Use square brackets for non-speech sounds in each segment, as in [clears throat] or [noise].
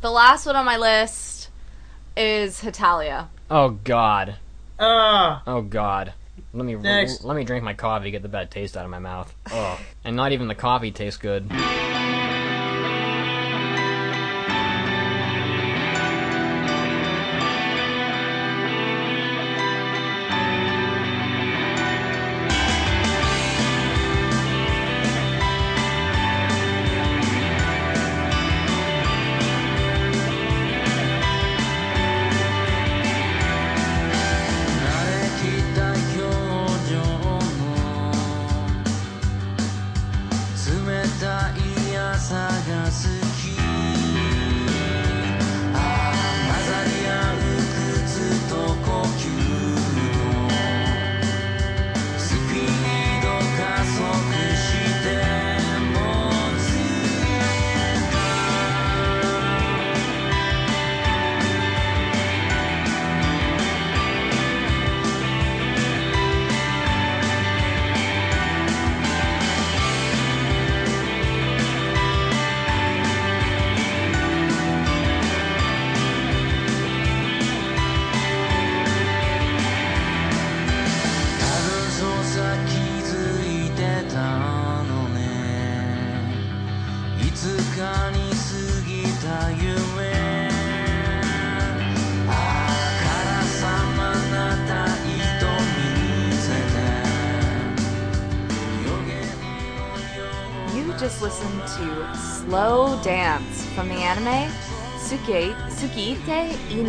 the last one on my list is Hetalia. Oh God. Ah, Oh God. Let me Next. let me drink my coffee, get the bad taste out of my mouth. Oh, and not even the coffee tastes good.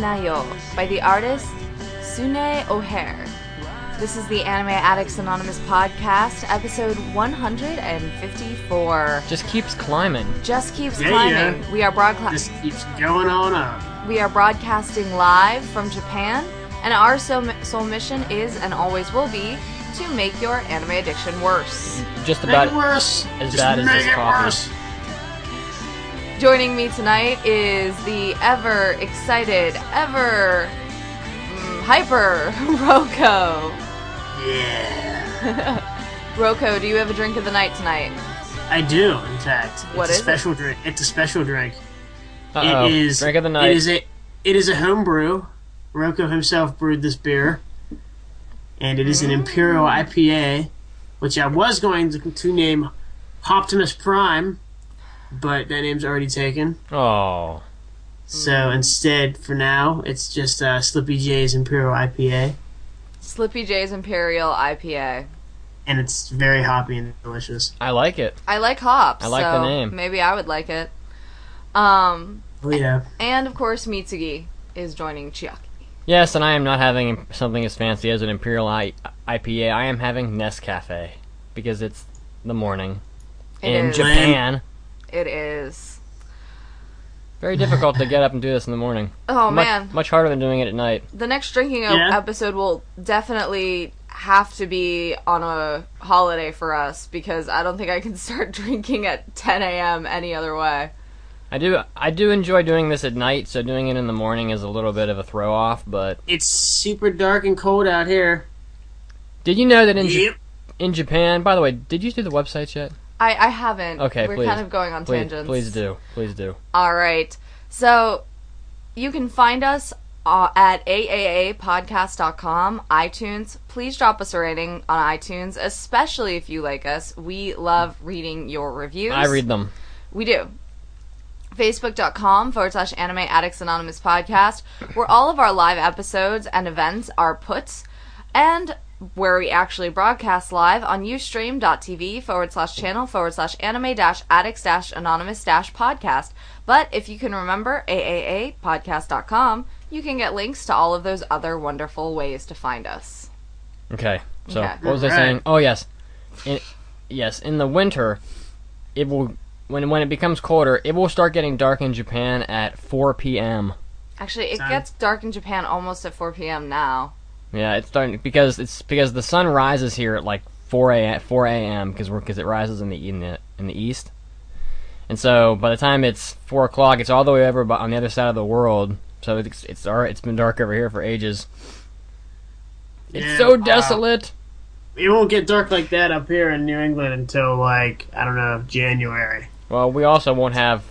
Sukiite Inayo by the artist Sune O'Hare. This is the Anime Addicts Anonymous podcast, episode 154. Just keeps climbing. Just keeps Yeah, climbing. yeah. We are broadcast. just keeps going on up. We are broadcasting live from Japan, and our sole, sole mission is and always will be to make your anime addiction worse. Just Make about it worse. as Just bad as make this it coffee. worse. Joining me tonight is the ever excited, ever mm, hyper [laughs] Roko. Yeah. [laughs] Roko, do you have a drink of the night tonight? I do, in fact. What it's is a it? special drink. It's a special drink. Uh-oh. It is drink of the night. It is a it is a home brew. Roko himself brewed this beer, and it is an Imperial IPA, which I was going to, to name Optimus Prime, but that name's already taken. oh, So instead, for now, it's just uh, Slippy J's Imperial IPA, Slippy J's Imperial IPA. and it's very hoppy and delicious. I like it. I like hops. I like so the name. Maybe I would like it. Um, Oh yeah, and of course, Mitsugi is joining Chiaki. Yes, and I am not having something as fancy as an Imperial I- IPA. I am having Nescafe because it's the morning It in is. Japan. It is. Very difficult to get up and do this in the morning. [sighs] Oh much, man, much harder than doing it at night. the next drinking Yeah. episode will definitely have to be on a holiday for us because I don't think I can [laughs] start drinking at 10 a.m. any other way. I do I do enjoy doing this at night, so doing it in the morning is a little bit of a throw off. But it's super dark and cold out here. did you know that in Ja- Yep. in Japan? By the way, did you do the websites yet? I, I haven't. Okay, We're please. kind of going on Please, tangents. please do, please do. All right. So you can find us uh, at aaapodcast.com, iTunes. Please drop us a rating on iTunes, especially if you like us. We love reading your reviews. I read them. We do. Facebook.com forward slash Anime Addicts Anonymous podcast, where all of our live episodes and events are put, and where we actually broadcast live on ustream.tv forward slash channel forward slash anime dash addicts dash anonymous dash podcast. But if you can remember AAApodcast.com, you can get links to all of those other wonderful ways to find us. Okay. So Okay. what was I saying? Oh yes, in, yes. In the winter, it will when when it becomes colder, it will start getting dark in Japan at 4 p.m. Actually, it Sound- gets dark in Japan almost at 4 p.m. now. Yeah, it's starting because it's because the sun rises here at like 4 a 4 a.m. because we're because it rises in the in the in the east, and so by the time it's four o'clock, it's all the way over on the other side of the world. So it's it's dar- it's been dark over here for ages. It's Yeah, so wow. desolate. It won't get dark like that up here in New England until like I don't know January. Well, we also won't have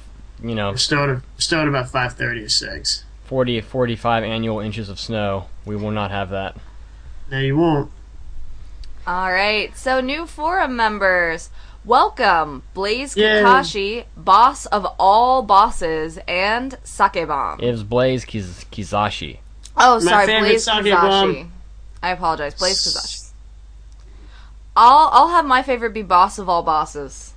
you know, We're still at, still about five thirty or six. 40, 45 annual inches of snow. We will not have that. No, you won't. All right, so new forum members. Welcome, Blaze Yay. Kakashi, boss of all bosses, and Sake Bomb. It was Blaze Kiz- Kizashi. Oh, My sorry, favorite Blaze Sake Kazashi. Bomb. I apologize, Blaze Kizashi. I'll I'll have my favorite be boss of all bosses.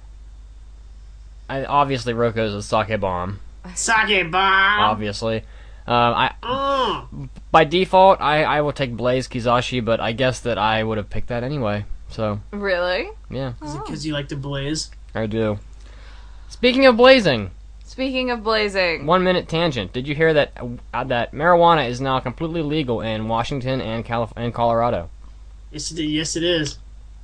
I, obviously, Roko's a sake bomb. Sake bomb. Obviously, um, I Mm. by default I, I will take Blaze Kizashi, but I guess that I would have picked that anyway. So Really? yeah, Is it because you like to blaze? I do. Speaking of blazing, Speaking of blazing, one minute tangent. Did you hear that uh, that marijuana is now completely legal in Washington and Calif- and Colorado? Yes, it, yes, it is.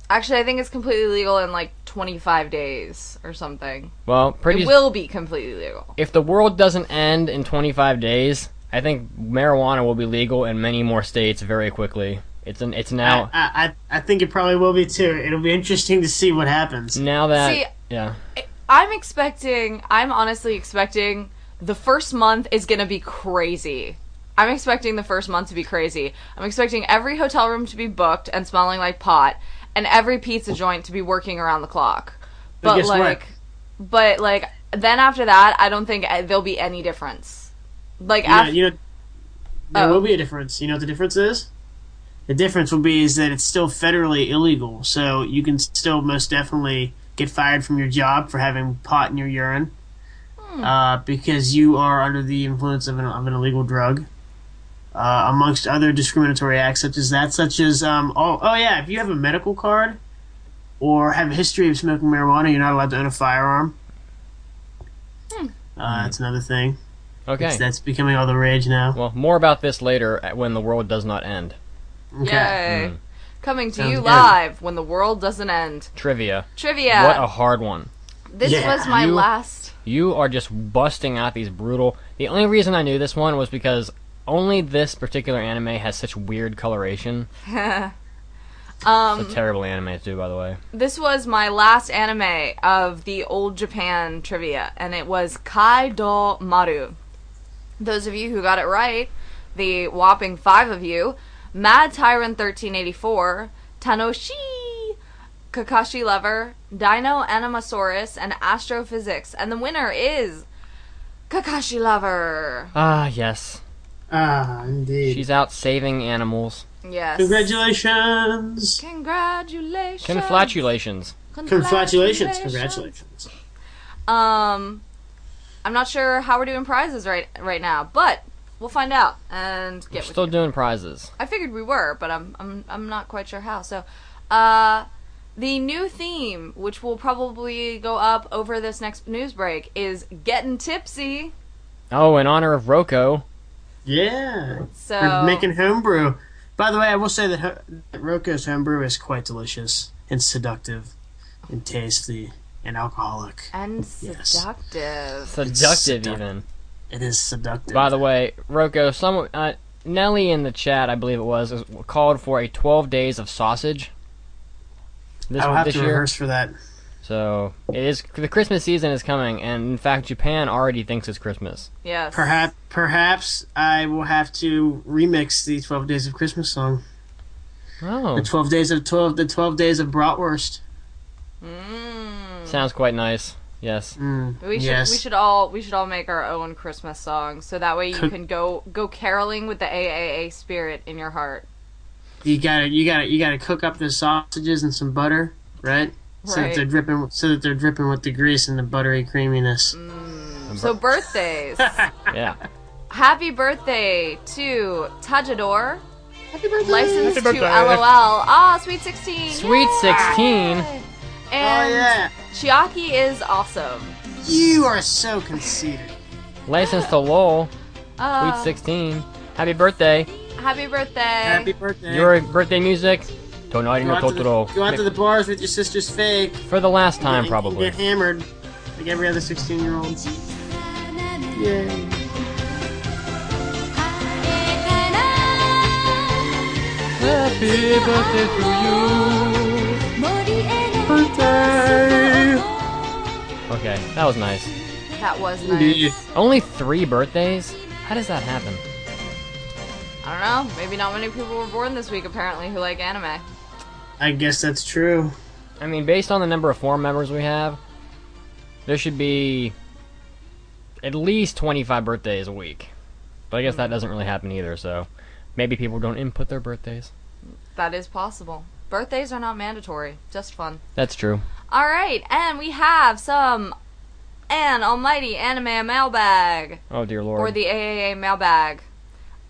Actually, I think it's completely legal in like 25 days or something. Well, pretty. It will be completely legal. if the world doesn't end in 25 days, I think marijuana will be legal in many more states very quickly. It's an it's now I, I I think it probably will be too. It'll be interesting to see what happens. now that See, yeah. I'm expecting, I'm honestly expecting the first month is going to be crazy. I'm expecting the first month to be crazy. I'm expecting every hotel room to be booked and smelling like pot, and every pizza joint to be working around the clock. But But, guess what? like, but like, then after that, I don't think uh, there'll be any difference. Like, Yeah, after, you know, there Oh. will be a difference. You know what the difference is? The difference will be is that it's still federally illegal, so you can still most definitely get fired from your job for having pot in your urine, uh, because you are under the influence of an, of an illegal drug. Uh, amongst other discriminatory acts such as that, such as um, oh, oh yeah, if you have a medical card or have a history of smoking marijuana, you're not allowed to own a firearm. Uh, that's another thing. Okay. It's- that's becoming all the rage now. Well, more about this later when the world does not end. Okay. yay. Mm. Coming to Sounds you good. live when the world doesn't end. Trivia. Trivia. What a hard one. this Yeah. was my You- last. You are just busting out these brutal. The only reason I knew this one was because only this particular anime has such weird coloration. um, [laughs] It's a terrible anime too, by the way. This was my last anime of the old Japan trivia, and it was Kai Kaido Maru. Those of you who got it right, the whopping five of you, Mad Tyrant 1384, Tanoshi, Kakashi Lover, Dino Animasaurus, and Astrophysics. And the winner is Kakashi Lover. Ah, yes. Ah, indeed. She's out saving animals. Yes. Congratulations. Congratulations. Conflatulations. Congratulations. Congratulations. Um, I'm not sure how we're doing prizes right right now, but we'll find out and get. We're get with still you. doing prizes. I figured we were, but I'm I'm I'm not quite sure how. So, uh, the new theme, which will probably go up over this next news break, is getting tipsy. Oh, in honor of Roko. Yeah. So We're making homebrew. By the way, I will say that, ho- that Roko's homebrew is quite delicious and seductive and tasty and alcoholic. and Yes. seductive. Seductive, sedu- even. It is seductive. By the way, Roko, some uh, Nelly in the chat, I believe it was, is- called for a 12 days of sausage. This, I will have this to year. rehearse for that. So it is the Christmas season is coming, and in fact, Japan already thinks it's Christmas. Yes. Perhaps, perhaps I will have to remix the Twelve Days of Christmas song. Oh, The Twelve Days of Twelve, the Twelve Days of Bratwurst. Mm. sounds quite nice. Yes. Mm, We should yes. we should all we should all make our own Christmas song so that way you Could- can go go caroling with the AAA spirit in your heart. You gotta, you gotta, you gotta cook up the sausages and some butter, right? So that they're dripping, so that they're dripping with the grease and the buttery creaminess. So birthdays. [laughs] Yeah. Happy birthday to Tajador. Happy birthday! Licensed Happy to. LOL. Ah, Sweet 16. Sweet Yay! 16. Oh And yeah, Chiaki is awesome. you are so conceited. License to LOL. [laughs] Uh, Sweet 16. Happy birthday. Happy birthday. Happy birthday! Your birthday music. Tonari go no out, to the, Totoro. go out to the bars with your sister's fake. For the last time, and probably. Get hammered like every other sixteen-year-old. Yay! Happy birthday to you. Birthday. Okay, that was nice. That was Indeed. nice. Only three birthdays? How does that happen? I don't know. Maybe not many people were born this week apparently who like anime. I guess that's true. I mean, based on the number of forum members we have, there should be at least 25 birthdays a week. But I guess that doesn't really happen either, so maybe people don't input their birthdays. That is possible. Birthdays are not mandatory. Just fun. That's true. All right, and we have some an almighty anime mailbag Oh, dear lord. or the AAA mailbag.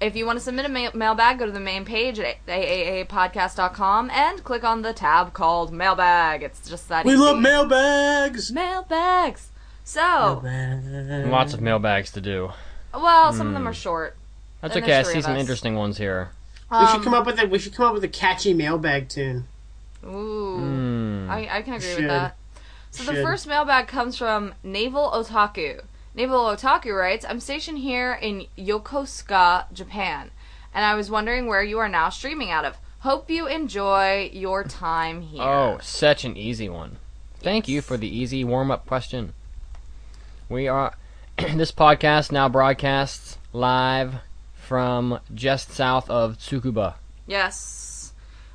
If you want to submit a ma- mailbag, go to the main page at aaapodcast.com and click on the tab called mailbag. It's just that We easy. love mailbags. mailbags. So, Mailbags. Lots of mailbags to do. well, some of them are short. That's And okay. I see some us. interesting ones here. We Um, should come up with a. We should come up with a catchy mailbag tune. Ooh, Hmm. I, I can agree Should. with that. So the first mailbag comes from Naval Otaku. Naval Otaku writes, I'm stationed here in Yokosuka, Japan, and I was wondering where you are now streaming out of. Hope you enjoy your time here. Oh, such an easy one. Thank you for the easy warm up question. We are. [clears throat] this podcast now broadcasts live from just south of Tsukuba. Yes.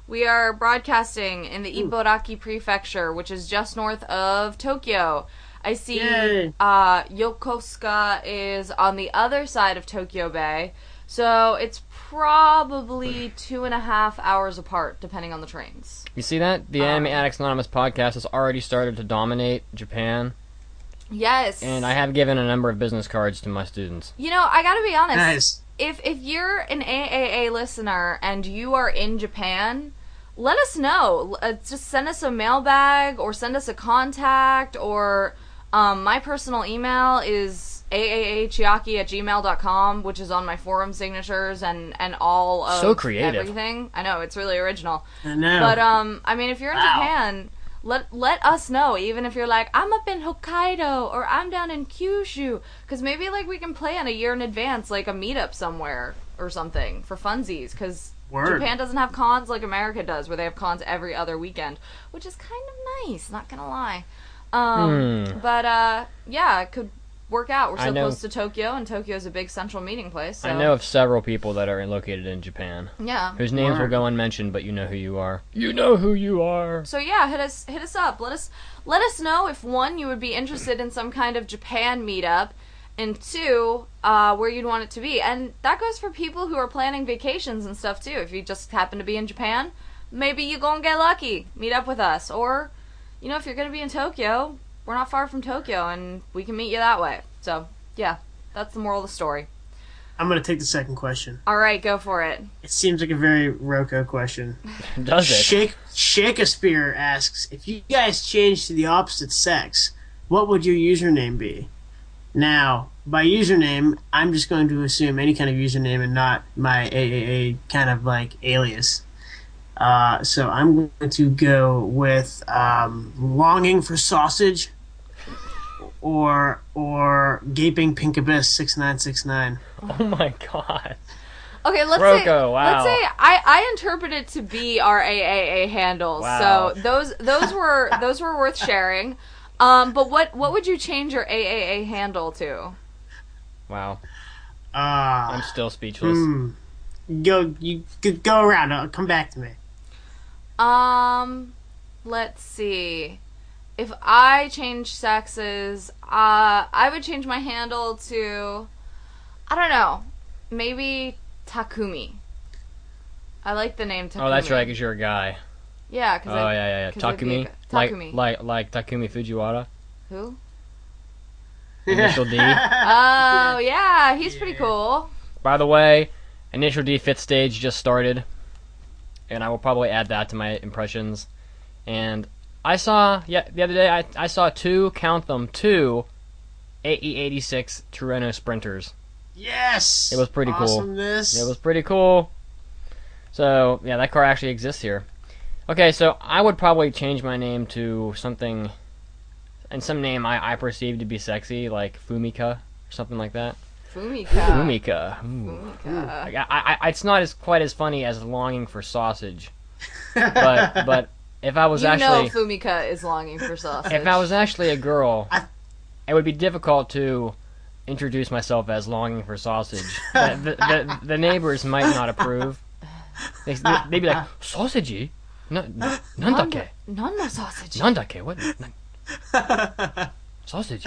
We are broadcasting in the Ibaraki Prefecture, which is just north of Tokyo. I see Yay. uh, Yokosuka is on the other side of Tokyo Bay, so it's probably two and a half hours apart, depending on the trains. You see that? The Um, Anime Addicts Anonymous podcast has already started to dominate Japan, Yes. and I have given a number of business cards to my students. You know, I gotta be honest. Nice. if if you're an AAA listener and you are in Japan, let us know. Uh, just send us a mailbag or send us a contact or um, my personal email is aaachiaki at gmail.com, which is on my forum signatures and, and all of So creative. everything. I know, it's really original. I know. But um, I mean, if you're in Wow. Japan, let let us know. Even if you're like, I'm up in Hokkaido or I'm down in Kyushu, because maybe like we can plan a year in advance, like a meetup somewhere or something for funsies. Because Word. Japan doesn't have cons like America does, where they have cons every other weekend, which is kind of nice. Not gonna lie. Um, Hmm. but uh, yeah, it could work out. We're I so know- close to Tokyo, and Tokyo is a big central meeting place. So. I know of several people that are located in Japan Yeah. whose names will Word. go unmentioned, but you know who you are. You know who you are. So yeah, hit us hit us up. Let us let us know if one you would be interested in some kind of Japan meetup, and two, uh, where you'd want it to be. And that goes for people who are planning vacations and stuff too. If you just happen to be in Japan, maybe you go and get lucky, meet up with us, or you know if you're gonna be in Tokyo, we're not far from Tokyo, and we can meet you that way. So yeah, that's the moral of the story. I'm gonna take the second question. All right, go for it. It seems like a very Roko question. [laughs] Does it? Shake Shakespeare asks if you guys changed to the opposite sex, what would your username be? Now, by username, I'm just going to assume any kind of username and not my AAA kind of like alias. Uh, so I'm going to go with um, longing for sausage, or or gaping pink abyss six nine six nine. Oh my god. Okay, let's say wow. let's say I, I interpret it to be our AAA handles. Wow. So those those were [laughs] those were worth sharing. Um, but what what would you change your AAA handle to? Wow. Uh, I'm still speechless. hmm. Go you go- go around. Uh, come back to me. Um, let's see. If I change sexes, uh, I would change my handle to I don't know, maybe Takumi. I like the name Takumi. Oh, that's right, because you're a guy. Yeah, because Oh, because yeah, yeah, yeah. 'cause it'd Takumi? Like, Takumi. like, like Takumi Fujiwara? who? Initial D. [laughs] Oh [laughs] yeah, he's pretty cool. By the way, Initial D fifth stage just started, and I will probably add that to my impressions. And I saw, yeah, the other day I, I saw two, count them, two AE86 Trueno Sprinters. Yes. It was pretty cool. Awesomeness. It was pretty cool. So yeah, that car actually exists here. Okay, so I would probably change my name to something, and some name I, I perceive to be sexy, like Fumika or something like that. Fumika. Fumika. Ooh. Fumika. Like, I, I, I, it's not as quite as funny as longing for sausage, but [laughs] but if I was you actually know Fumika is longing for sausage. if I was actually a girl, I- it would be difficult to introduce myself as longing for sausage. [laughs] the, the, the, the neighbors might not approve. They, they'd be like, sausage? No, no, nandake? None no sausage. Nandake? What? Nan- [laughs] sausage?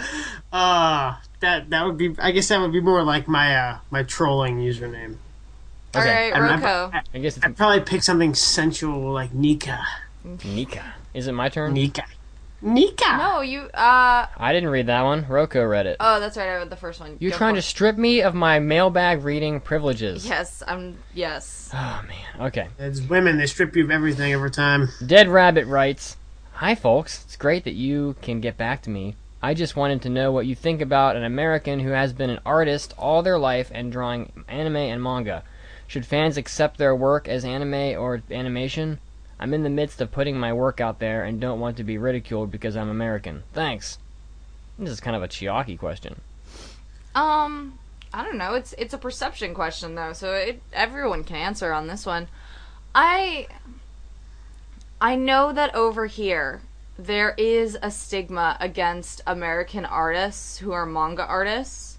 Uh that that would be. I guess that would be more like my uh my trolling username. All Okay. right, I'm- Roko. I'm- I guess it's I'd probably pick something sensual like Nika. Nika. Is it my turn? Nika. Nika. No, you. Uh. I didn't read that one. Roko read it. Oh, that's right. I read the first one. You're Go trying to strip me of my mailbag reading privileges. Yes, I'm. Yes. Oh man. Okay. It's women. They strip you of everything every time. Dead Rabbit writes, "Hi folks. It's great that you can get back to me. I just wanted to know what you think about an American who has been an artist all their life and drawing anime and manga. Should fans accept their work as anime or animation? I'm in the midst of putting my work out there and don't want to be ridiculed because I'm American. Thanks." This is kind of a Chiaki question. Um, I don't know. It's it's a perception question though, so it, everyone can answer on this one. I I know that over here there is a stigma against American artists who are manga artists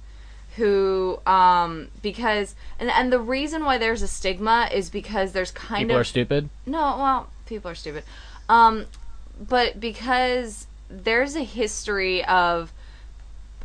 who um because and and the reason why there's a stigma is because there's kind People of people are stupid. no, well, people are stupid. Um, but because there's a history of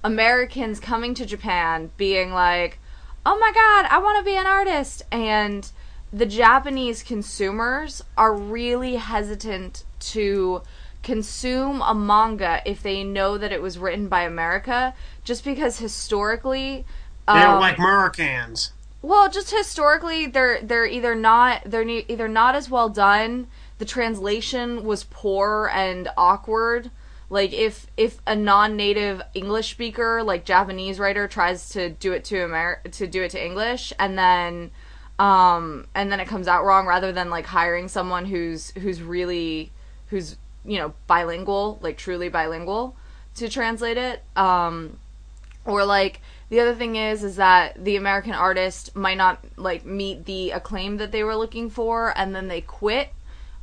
Americans coming to Japan being like, "Oh my god, I want to be an artist." And the Japanese consumers are really hesitant to consume a manga if they know that it was written by America just because historically They don't um, like Americans. well, just historically, they're they're either not they're ne- either not as well done. The translation was poor and awkward. Like if if a non-native English speaker, like Japanese writer, tries to do it to Amer- to do it to English, and then um and then it comes out wrong, rather than like hiring someone who's who's really who's you know bilingual, like truly bilingual, to translate it. Um, or like the other thing is is that the american artist might not like meet the acclaim that they were looking for and then they quit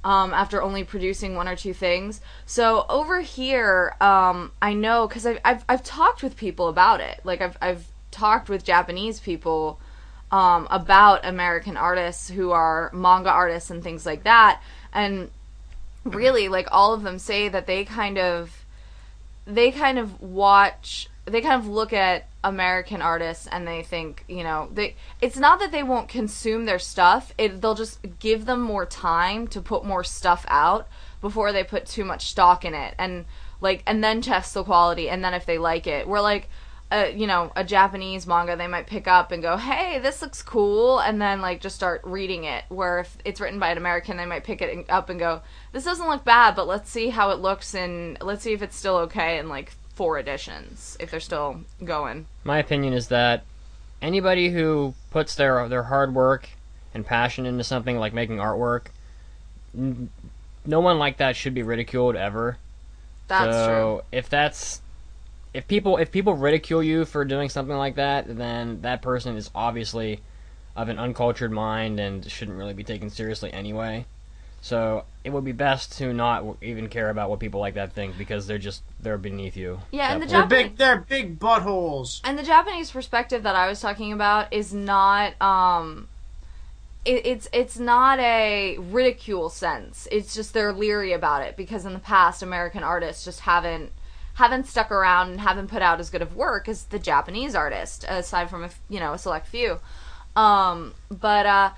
um, after only producing one or two things. So over here um, i know because I've, I've, I've talked with people about it. Like i've, I've talked with japanese people um, about american artists who are manga artists and things like that. And really like all of them say that they kind of they kind of watch they kind of look at American artists and they think, you know, they it's not that they won't consume their stuff, it they'll just give them more time to put more stuff out before they put too much stock in it and like and then test the quality and then if they like it. We're like uh, you know, a Japanese manga they might pick up and go, "Hey, this looks cool," and then like just start reading it. Where if it's written by an American, they might pick it up and go, "This doesn't look bad, but let's see how it looks and let's see if it's still okay in like four editions if they're still going." My opinion is that anybody who puts their their hard work and passion into something like making artwork, n- no one like that should be ridiculed ever. That's so true. if that's if people if people ridicule you for doing something like that, then that person is obviously of an uncultured mind and shouldn't really be taken seriously anyway. So it would be best to not even care about what people like that think because they're just they're beneath you. Yeah, and that the They're big. They're big buttholes. And the Japanese perspective that I was talking about is not um it, it's it's not a ridicule sense. It's just they're leery about it because in the past American artists just haven't haven't stuck around and haven't put out as good of work as the Japanese artist aside from a you know a select few. Um but uh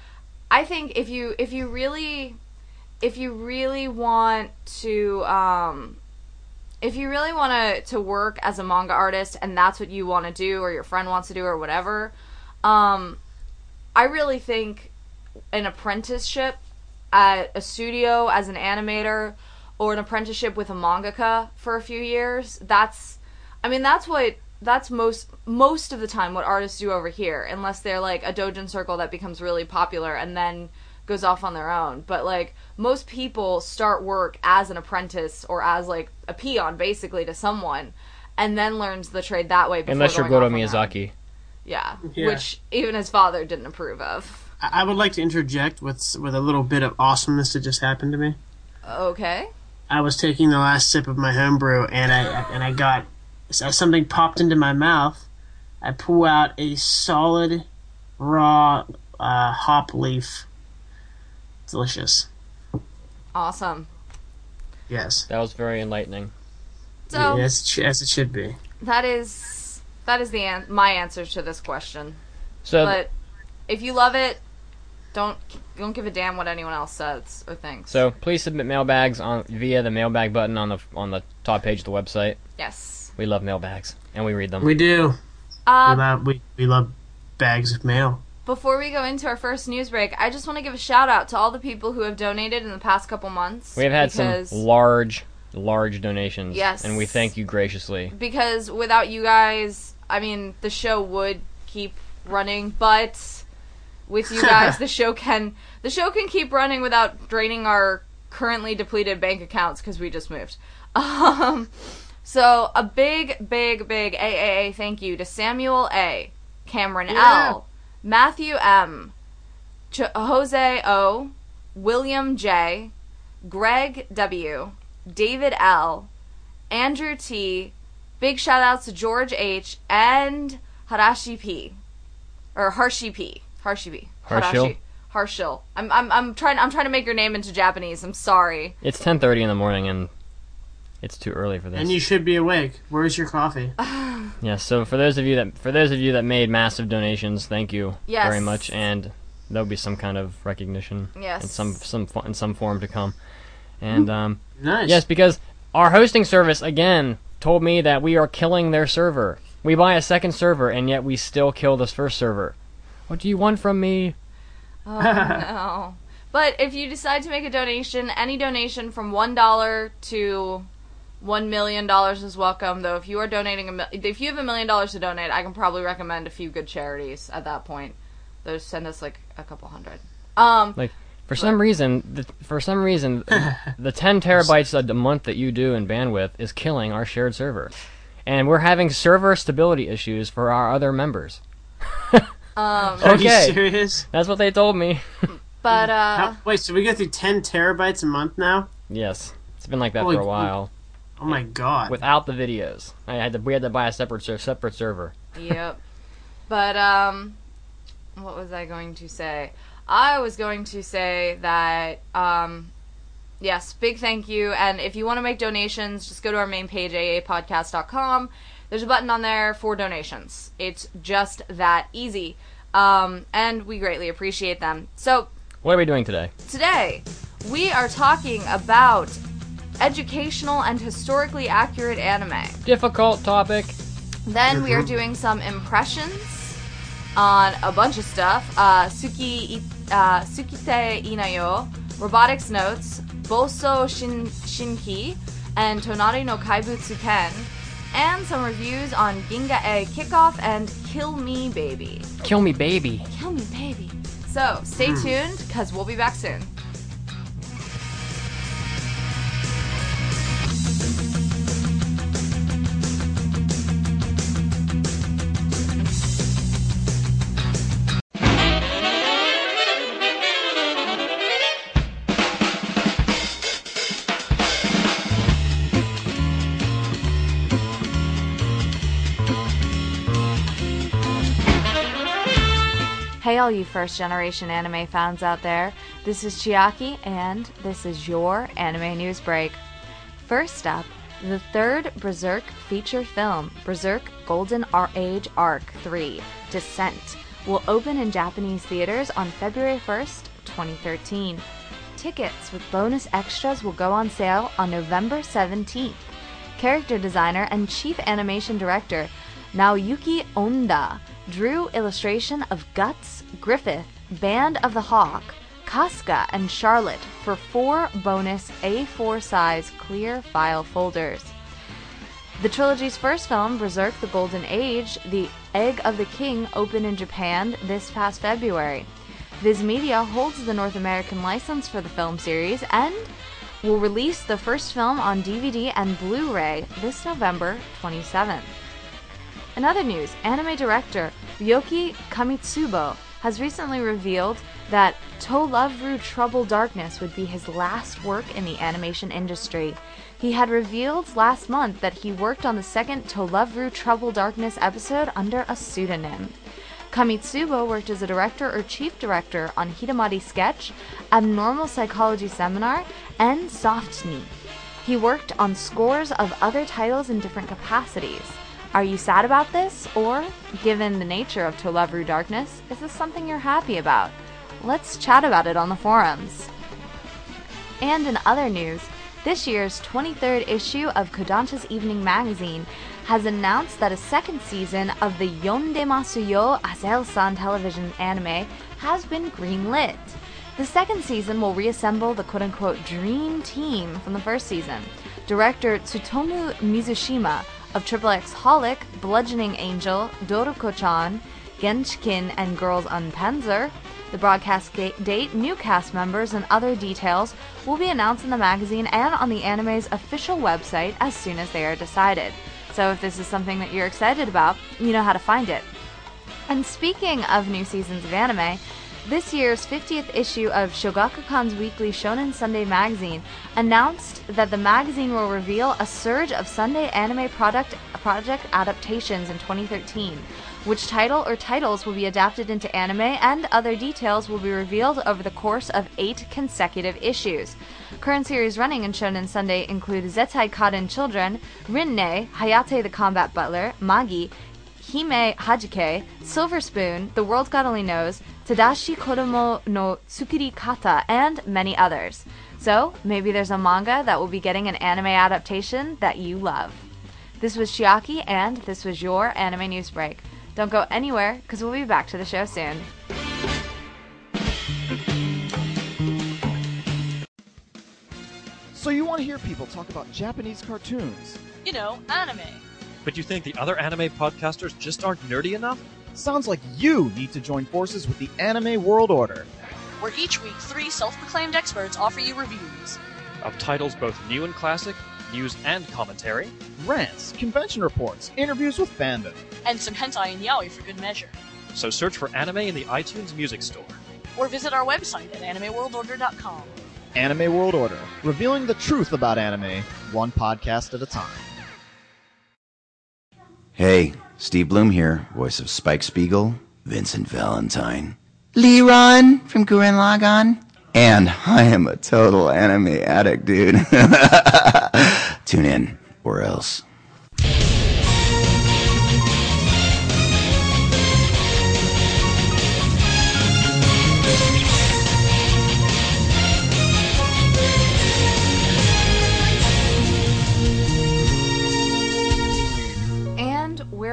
I think if you if you really if you really want to um if you really want to to work as a manga artist and that's what you want to do or your friend wants to do or whatever um i really think an apprenticeship at a studio as an animator or an apprenticeship with a mangaka for a few years that's i mean that's what that's most most of the time what artists do over here unless they're like a dojin circle that becomes really popular and then goes off on their own but like most people start work as an apprentice or as like a peon basically to someone and then learns the trade that way before Unless you're going Goro off on their own. Miyazaki. yeah, Yeah. which even his father didn't approve of I I would like to interject with with a little bit of awesomeness that just happened to me. okay I was taking the last sip of my homebrew, and I and I got something popped into my mouth, I pull out a solid raw uh, hop leaf. Delicious. Awesome. Yes. That was very enlightening. So Yes, as it should be. that is that is the an- my answer to this question. So But if you love it, don't don't give a damn what anyone else says or thinks. so please submit mailbags on via the mailbag button on the on the top page of the website. yes. We love mailbags and we read them. We do. we, Um, love, we, we love bags of mail. Before we go into our first news break, I just want to give a shout out to all the people who have donated in the past couple months. We have had some large, large donations. Yes. And we thank you graciously. because without you guys, I mean, the show would keep running, but with you [laughs] guys, the show can the show can keep running without draining our currently depleted bank accounts because we just moved. [laughs] Um, so a big, big, big AAA thank you to Samuel A, Cameron Yeah. L, Matthew M, Ch- Jose O, William J, Greg W, David L, Andrew T, big shout outs to George H and Harashi P. Or Harshi P. Harshi P. Harshil? Harashi. Harshil. I'm I'm I'm trying I'm trying to make your name into Japanese. I'm sorry. It's 10:30 in the morning and it's too early for this. And you should be awake. Where's your coffee? [sighs] Yeah, so for those of you that for those of you that made massive donations, thank you Yes. very much, and there'll be some kind of recognition Yes. in some some in some form to come. And um, Nice. yes, because our hosting service again told me that we are killing their server. We buy a second server, and yet we still kill this first server. What do you want from me? Oh [laughs] no. But if you decide to make a donation, any donation from one dollar to one million dollars is welcome. Though if you are donating a mil- if you have a million dollars to donate, I can probably recommend a few good charities at that point. Those send us like a couple hundred. Um, like For some reason, the, for some reason, [laughs] the 10 terabytes a month that you do in bandwidth is killing our shared server, and we're having server stability issues for our other members. [laughs] um, Are Okay. you serious? That's what they told me. but uh, How, wait, so we go through 10 terabytes a month now? yes, it's been like that Holy for a while. Oh my god. Without the videos, I had to. We had to buy a separate ser- separate server. yep. But um, what was I going to say? I was going to say that um, yes, big thank you. And if you want to make donations, just go to our main page, aapodcast.com. There's a button on there for donations. It's just that easy. Um, and we greatly appreciate them. So What are we doing today? today we are talking about educational and historically accurate anime. Difficult topic. Then we are doing some impressions on a bunch of stuff. Uh, Suki, uh, Sukite Inayo, Robotics Notes, Boso Shin, Shinki, and Tonari no Kaibutsu-kun, and some reviews on Ginga A Kickoff and Kill Me Baby. Kill me, baby. Kill Me Baby. So stay hmm. tuned, because we'll be back soon. You first generation anime fans out there. This is Chiaki, and this is your anime news break. First up, the third Berserk feature film, Berserk Golden Age Arc 3 Descent, will open in Japanese theaters on February 1st, 2013. Tickets with bonus extras will go on sale on November 17th. Character designer and chief animation director Naoyuki Onda drew illustration of Guts, Griffith, Band of the Hawk, Casca, and Charlotte for four bonus A4 size clear file folders. The trilogy's first film, Berserk the Golden Age, The Egg of the King, opened in Japan this past February. Viz Media holds the North American license for the film series and will release the first film on DVD and Blu ray this November 27th. In other news, anime director Ryoki Kamitsubo has recently revealed that To Love Ru Trouble Darkness would be his last work in the animation industry. He had revealed last month that he worked on the second To Love Ru Trouble Darkness episode under a pseudonym. Kamitsubo worked as a director or chief director on Hidamari Sketch, Abnormal Psychology Seminar, and Softenni. He worked on scores of other titles in different capacities. Are you sad about this? Or, given the nature of To Love Ru Darkness, is this something you're happy about? Let's chat about it on the forums. And in other news, this year's 23rd issue of Kodansha's Evening Magazine has announced that a second season of the Yondemasu yo Azel-san television anime has been greenlit. The second season will reassemble the quote unquote dream team from the first season. Director Tsutomu Mizushima of Triple X Holic, Bludgeoning Angel, Doruko chan, Genshiken, and Girls und Panzer. The broadcast date, new cast members, and other details will be announced in the magazine and on the anime's official website as soon as they are decided. So if this is something that you're excited about, you know how to find it. And speaking of new seasons of anime, this year's 50th issue of Shogakukan's weekly Shonen Sunday magazine announced that the magazine will reveal a surge of Sunday anime product project adaptations in 2013. Which title or titles will be adapted into anime and other details will be revealed over the course of eight consecutive issues. Current series running in Shonen Sunday include Zettai Karen Children, Rinne, Hayate the Combat Butler, Magi, Hime Hajike, Silver Spoon, The World God Only Knows, Tadashi Kodomo no Tsukuri Kata, and many others. So, maybe there's a manga that will be getting an anime adaptation that you love. This was Chiaki, and this was your Anime News Break. Don't go anywhere, because we'll be back to the show soon. So you want to hear people talk about Japanese cartoons? You know, anime. But you think the other anime podcasters just aren't nerdy enough? Sounds like you need to join forces with the Anime World Order. Where each week three self proclaimed experts offer you reviews. Of titles both new and classic, news and commentary. Rants, convention reports, interviews with fandom. And some hentai and yaoi for good measure. So search for anime in the iTunes Music Store. Or visit our website at animeworldorder.com. Anime World Order, revealing the truth about anime, one podcast at a time. Hey, Steve Blum here, voice of Spike Spiegel, Vincent Valentine, Leeron from Gurren Lagann, and I am a total anime addict, dude. [laughs] Tune in, or else.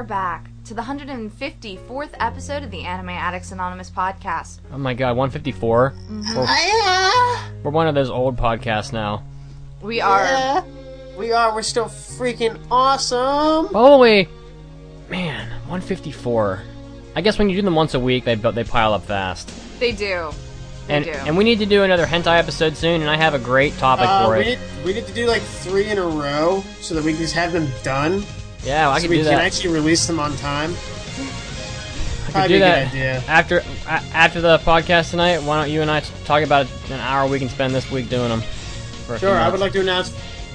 Back to the 154th episode of the Anime Addicts Anonymous podcast. Oh my god, 154. We're, we're one of those old podcasts now. We are. Yeah, we are. We're still freaking awesome. Holy, man, 154. I guess when you do them once a week, they they pile up fast. They do. They And do. and we need to do another hentai episode soon, and I have a great topic Uh, for we it. need we need to do like three in a row so that we can just have them done. Yeah, well, I so could we do can actually release them on time. I could Probably do a that good idea. after after the podcast tonight. Why don't you and I talk about an hour we can spend this week doing them? For a few Sure, I would like to announce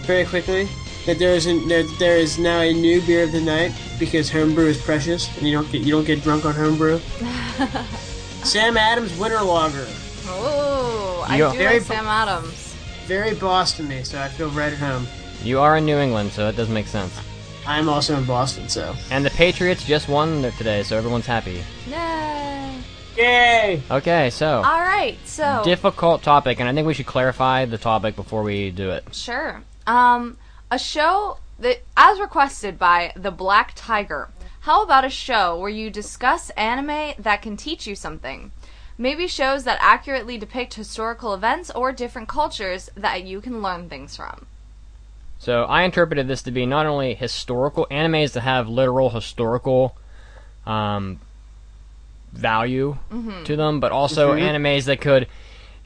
very quickly that there is an, there, there is now a new beer of the night because homebrew is precious and you don't get you don't get drunk on homebrew. [laughs] Sam Adams Winter Lager, Oh, I You- do Very like Sam Adams. very Boston-y, so I feel right at home. You are in New England, so it does make sense. I'm also in Boston, so And the Patriots just won th- today, so everyone's happy. Yay! yay! Okay, so All right, so difficult topic, and I think we should clarify the topic before we do it. Sure. Um, a show that, as requested by the Black Tiger. How about a show where you discuss anime that can teach you something? Maybe shows that accurately depict historical events or different cultures that you can learn things from. So I interpreted this to be not only historical animes that have literal historical um, value to them, but also animes that could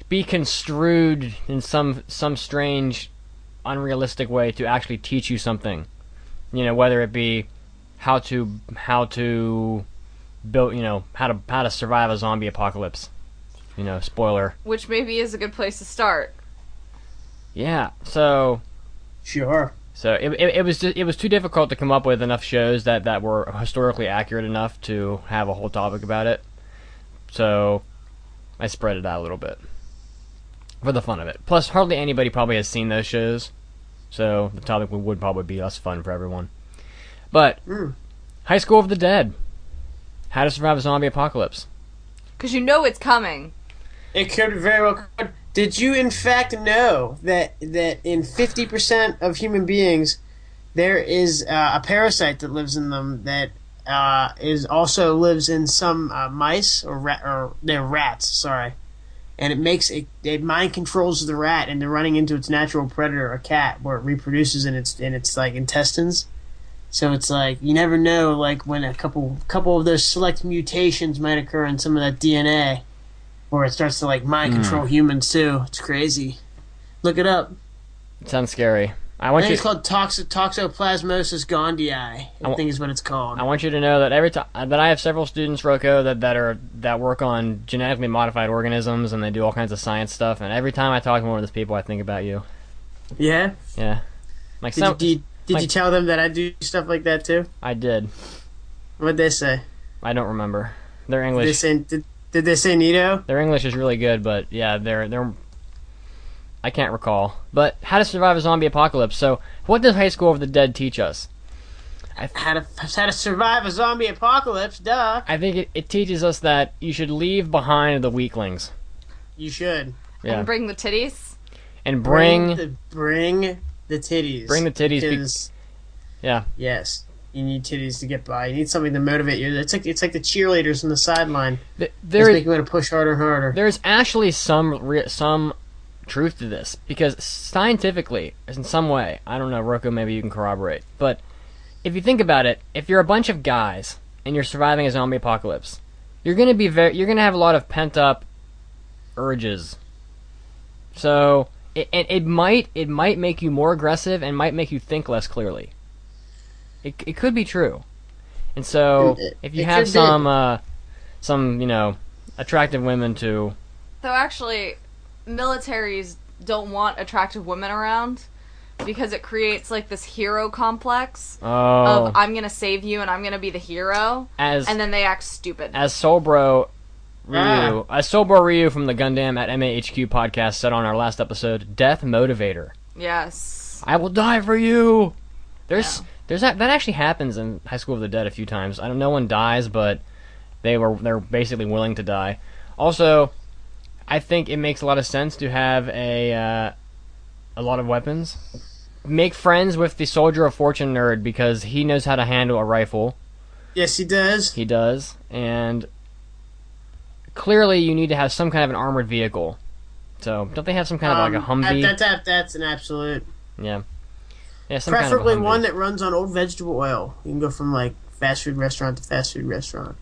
be construed in some some strange, unrealistic way to actually teach you something. You know, whether it be how to how to build, you know, how to how to survive a zombie apocalypse. You know, spoiler. Which maybe is a good place to start. Yeah. So Sure. So it, it, it was just, it was too difficult to come up with enough shows that, that were historically accurate enough to have a whole topic about it. So I spread it out a little bit for the fun of it. Plus, hardly anybody probably has seen those shows, so the topic would, would probably be less fun for everyone. But Mm. High School of the Dead, How to Survive a Zombie Apocalypse. Because you know it's coming. It could very well. Could. Did you, in fact, know that that in fifty percent of human beings, there is uh, a parasite that lives in them that uh, is also lives in some uh, mice or rat or they're rats. Sorry, and it makes it it mind controls the rat into running into its natural predator, a cat, where it reproduces in its in its like intestines. So it's like you never know, like when a couple couple of those select mutations might occur in some of that DNA, where it starts to like mind hmm. control humans too. It's crazy. Look it up. It sounds scary. I I want think you. it's called toxo- toxoplasmosis gondii. I, think is what it's called. I want you to know that every time uh, that I have several students, Roko, that, that are that work on genetically modified organisms and they do all kinds of science stuff. And every time I talk to one of those people, I think about you. yeah. Yeah, like Did, some, you, did, did you tell them that I do stuff like that too? I did. What'd they say? I don't remember. Their Did they English, say did, did they say Nito? their English is really good, but yeah, they're they're. I can't recall. But how to survive a zombie apocalypse. So, what does High School of the Dead teach us? I how to how to survive a zombie apocalypse? Duh. I think it, it teaches us that you should leave behind the weaklings. You should Yeah, And bring the titties. and bring the bring the titties. Bring the titties be- Because, Yeah. Yes. You need titties to get by. You need something to motivate you. It's like it's like the cheerleaders on the sideline. there make you want to push harder and harder. there's actually some some truth to this because scientifically, in some way, I don't know, Roko, maybe you can corroborate, but if you think about it, if you're a bunch of guys and you're surviving a zombie apocalypse, you're gonna be very, you're gonna have a lot of pent up urges. So it, it it might it might make you more aggressive and might make you think less clearly. It it could be true, and so It- if you it have some uh, some you know attractive women to Though actually, militaries don't want attractive women around because it creates like this hero complex oh of I'm gonna save you and I'm gonna be the hero, as and then they act stupid. as Soulbro Ryu, Ah. as Soulbro Ryu from the Gundam at MAHQ podcast said on our last episode, death motivator. yes. I will die for you. There's there's that that actually happens in High School of the Dead a few times. I don't no one dies, but they were they're basically willing to die. Also, I think it makes a lot of sense to have a uh, a lot of weapons. Make friends with the Soldier of Fortune nerd because he knows how to handle a rifle. Yes, he does. He does, and clearly you need to have some kind of an armored vehicle. So don't they have some kind of like a Um, Humvee? That, that, that's an absolute. yeah, yeah, some Preferably kind of one that runs on old vegetable oil. You can go from like fast food restaurant to fast food restaurant.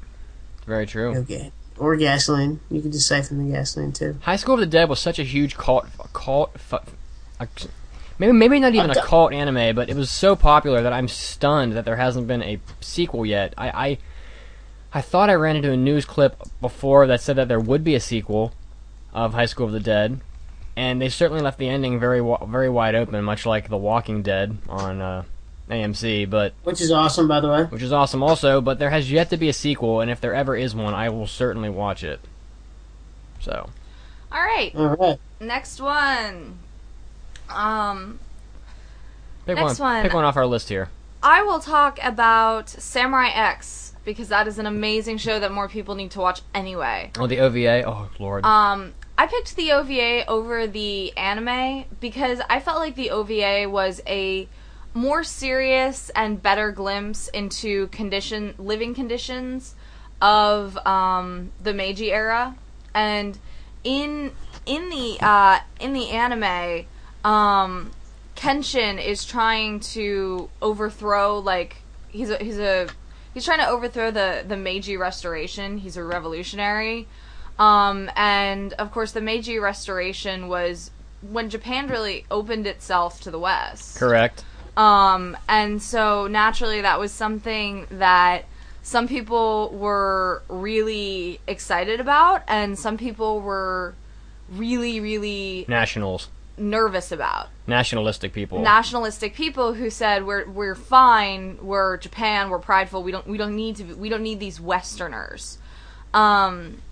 Very true. Okay. Or gasoline. You can just siphon the gasoline too. High School of the Dead was such a huge cult, cult, maybe maybe not even a cult anime, but it was so popular that I'm stunned that there hasn't been a sequel yet. I, I, I thought I ran into a news clip before that said that there would be a sequel of High School of the Dead, and they certainly left the ending very very wide open, much like The Walking Dead on uh, AMC. But Which is awesome, by the way. which is awesome also. But there has yet to be a sequel, and if there ever is one, I will certainly watch it. So. All right, Alright. next one. Um, Pick Next one, one. Pick one off our list here. I will talk about Samurai X because that is an amazing show that more people need to watch anyway. Oh, the OVA. Oh, Lord. Um, I picked the OVA over the anime because I felt like the OVA was a more serious and better glimpse into condition living conditions of um, the Meiji era, and in in the uh, in the anime, um, Kenshin is trying to overthrow like he's a he's a he's trying to overthrow the the Meiji Restoration. He's a revolutionary. Um, and of course, the Meiji Restoration was when Japan really opened itself to the West. Correct. Um, and so naturally, that was something that some people were really excited about, and some people were really, really Nationals. nervous about. Nationalistic people. Nationalistic people who said we're we're fine, we're Japan, we're prideful, we don't we don't need to be, we don't need these westerners. Um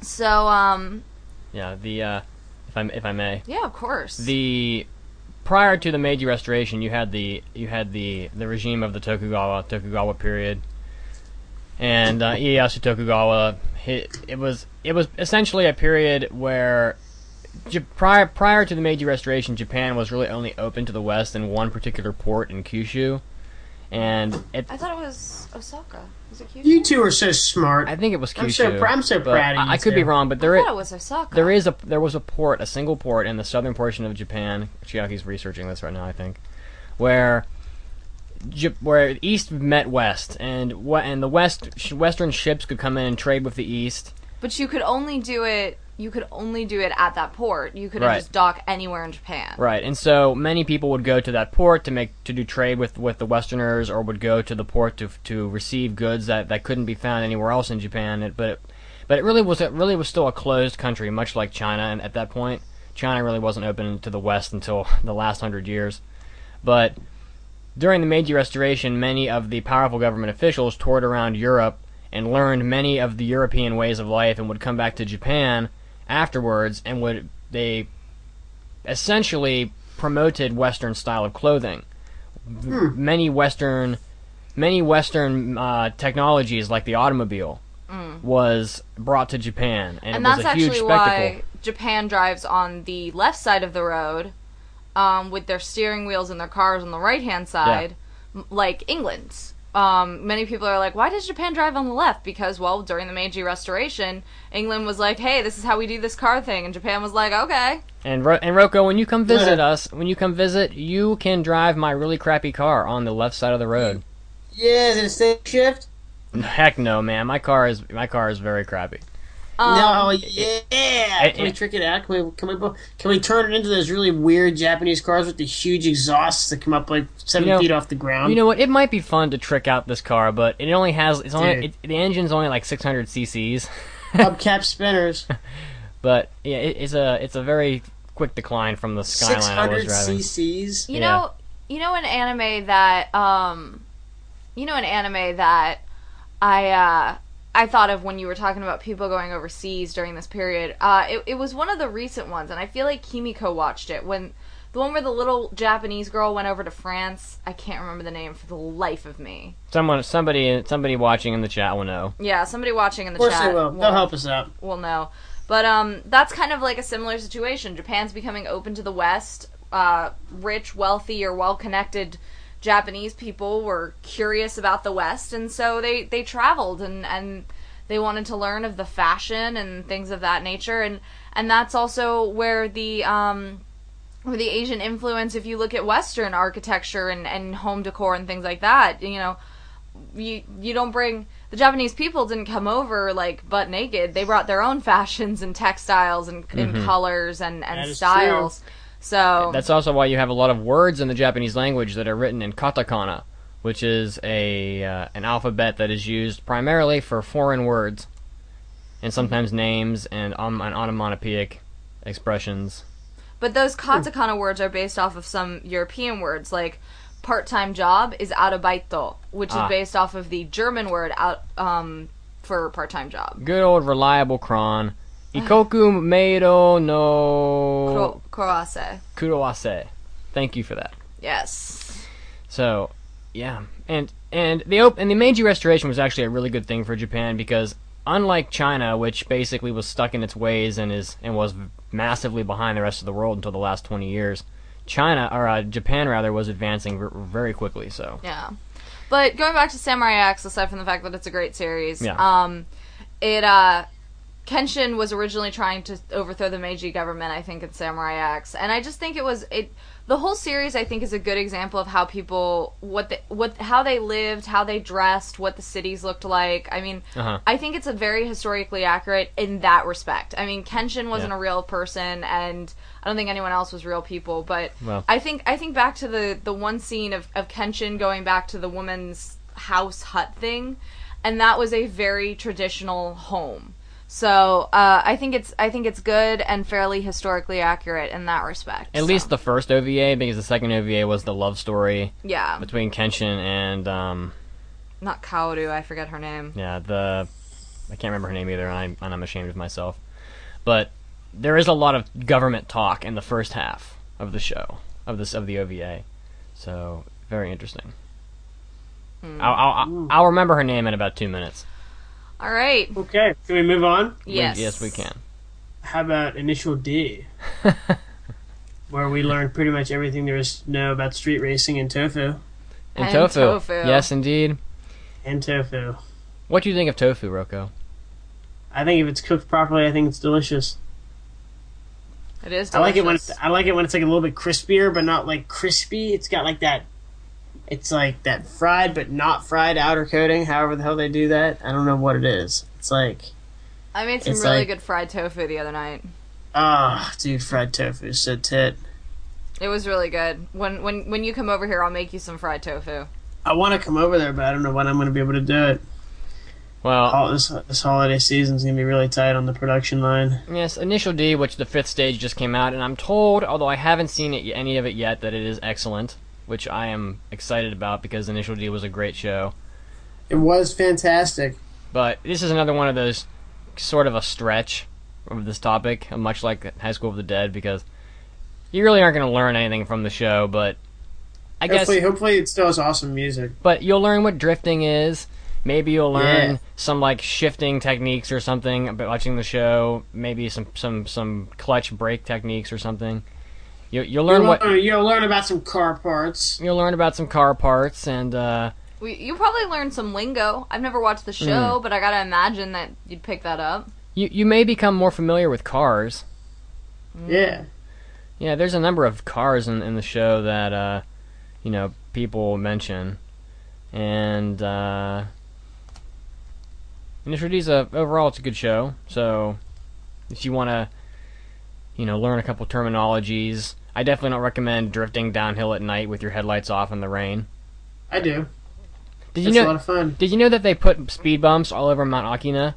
so um yeah, the uh, if I if I may, yeah, of course. the prior to the Meiji Restoration, you had the you had the the regime of the Tokugawa Tokugawa period, and uh, Ieyasu Tokugawa. He, it was it was essentially a period where. Prior, prior to the Meiji Restoration, Japan was really only open to the West in one particular port in Kyushu, and it, I thought it was Osaka. Was it Kyushu? You two are so smart. I think it was Kyushu. I'm so I'm so proud of I, you I could be wrong, but I there thought is, it was Osaka. there is a there was a port, a single port in the southern portion of Japan. Chiaki's researching this right now, I think, where where east met west, and what and the west western ships could come in and trade with the east. But you could only do it. You could only do it at that port. You couldn't Right. just dock anywhere in Japan. Right, and so many people would go to that port to make to do trade with, with the Westerners, or would go to the port to to receive goods that, that couldn't be found anywhere else in Japan. It, but it, but it really was it really was still a closed country, much like China. And at that point, China really wasn't open to the West until [laughs] the last hundred years. But during the Meiji Restoration, many of the powerful government officials toured around Europe and learned many of the European ways of life, and would come back to Japan afterwards, and would they essentially promoted Western style of clothing. V- Many Western, many Western uh, technologies like the automobile was brought to Japan, and, and it was that's a huge actually spectacle. why Japan drives on the left side of the road, um, with their steering wheels and their cars on the right hand side, m- like England's. Um, many people are like, why does Japan drive on the left? Because, well, during the Meiji Restoration, England was like, hey, this is how we do this car thing, and Japan was like, okay. And Ro- and Roko, when you come visit us, when you come visit, you can drive my really crappy car on the left side of the road. Yeah, is it a stick shift? Heck no, man. My car is my car is very crappy. Um, no, yeah. it- Can we trick it out? Can we can we can we turn it into those really weird Japanese cars with the huge exhausts that come up like seven You know- feet off the ground? You know what? It might be fun to trick out this car, but it only has it's only it, the engine's only like 600 cc's. [laughs] hubcap spinners, But yeah, it, it's a it's a very quick decline from the Skyline six I was hundred driving. cc's. You Yeah. know, you know an anime that um, you know an anime that I uh I thought of when you were talking about people going overseas during this period. Uh, it, it was one of the recent ones, and I feel like Kimiko watched it when the one where the little Japanese girl went over to France. I can't remember the name for the life of me. Someone somebody somebody watching in the chat will know. Yeah, somebody watching in the Of course chat they will. They'll help us out. will know. But um, that's kind of like a similar situation. Japan's becoming open to the West. Uh, rich, wealthy, or well-connected Japanese people were curious about the West, and so they they traveled and and they wanted to learn of the fashion and things of that nature. And and that's also where the um, where the Asian influence. If you look at Western architecture and and home decor and things like that, you know, you you don't bring the Japanese people didn't come over like butt naked. They brought their own [laughs] fashions and textiles and, and colors and and styles. So That's also why you have a lot of words in the Japanese language that are written in katakana, which is a uh, an alphabet that is used primarily for foreign words, and sometimes names and um, and onomatopoeic expressions. But those katakana words are based off of some European words, like part-time job is arabaito, which Ah. is based off of the German word out um, for part-time job. Good old reliable cron. Ikoku Meiro no Croisée. kuroase. Thank you for that. Yes. So, yeah, and and the op- and the Meiji Restoration was actually a really good thing for Japan because unlike China, which basically was stuck in its ways and is and was massively behind the rest of the world until the last twenty years, China or uh, Japan rather was advancing ver- very quickly. So, Yeah. But going back to Samurai X, aside from the fact that it's a great series, Yeah. um, it uh, Kenshin was originally trying to overthrow the Meiji government, I think, in Samurai X, and I just think it was it. The whole series, I think, is a good example of how people what the, what how they lived, how they dressed, what the cities looked like. I mean, Uh-huh. I think it's a very historically accurate in that respect. I mean, Kenshin wasn't Yeah. a real person, and I don't think anyone else was real people. But Well. I think I think back to the the one scene of of Kenshin going back to the woman's house hut thing, and that was a very traditional home. So uh, I think it's I think it's good and fairly historically accurate in that respect. At so. least the first OVA, because the second OVA was the love story yeah, between Kenshin and um, not Kaoru. I forget her name. yeah, the I can't remember her name either, and I'm, and I'm ashamed of myself. But there is a lot of government talk in the first half of the show of this of the OVA, so very interesting. Hmm. I'll, I'll, I'll remember her name in about two minutes. All right. Okay, can we move on? We- Yes. yes, we can. How about Initial D? [laughs] where we learned pretty much everything there is to know about street racing in Tofu. And, And tofu. tofu. yes, indeed. And Tofu. What do you think of tofu, Roko? I think if it's cooked properly, I think it's delicious. It is. Delicious. I like it when it's, I like it when it's like a little bit crispier, but not like crispy. It's got like that. It's like that fried but not fried outer coating. However the hell they do that, I don't know what it is. It's like I made some really like- good fried tofu the other night. ah, dude, fried tofu is so tit. It was really good. When when when you come over here, I'll make you some fried tofu. I want to come over there, but I don't know when I'm going to be able to do it. Well, All this this holiday season's going to be really tight on the production line. yes, Initial D, which the fifth stage just came out, and I'm told, although I haven't seen it, any of it yet, that it is excellent, which I am excited about because Initial D was a great show. It was fantastic. But this is another one of those sort of a stretch of this topic, much like High School of the Dead, because you really aren't going to learn anything from the show, but I guess, Hopefully, hopefully it still has awesome music. but you'll learn what drifting is. Maybe you'll learn Yeah. some like shifting techniques or something about watching the show. Maybe some some some clutch brake techniques or something. You, you'll learn you'll, what learn, you'll learn about some car parts. you'll learn about some car parts and uh, We, you probably learned some lingo. I've never watched the show, but I gotta imagine that you'd pick that up. you you may become more familiar with cars. Yeah. Yeah, there's a number of cars in, in the show that uh, you know people mention, and uh, Initial D's a overall it's a good show. So if you want to, you know, learn a couple terminologies, I definitely don't recommend drifting downhill at night with your headlights off in the rain. I do. Did you It's a know? lot of fun. Did you know that they put speed bumps all over Mount Akina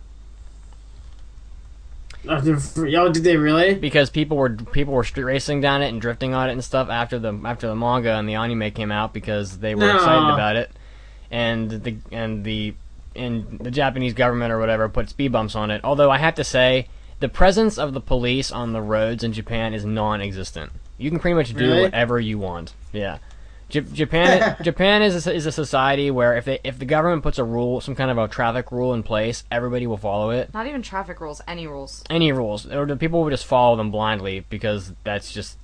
Oh, Y'all, did they really? because people were people were street racing down it and drifting on it and stuff after the after the manga and the anime came out because they were No. excited about it, and the and the and the Japanese government or whatever put speed bumps on it. Although I have to say, the presence of the police on the roads in Japan is non-existent. You can pretty much do Really? whatever you want. Yeah. J- Japan [laughs] Japan is a, is a society where if they if the government puts a rule some kind of a traffic rule in place everybody will follow it Not even traffic rules, any rules. any rules, or the people would just follow them blindly because that's just,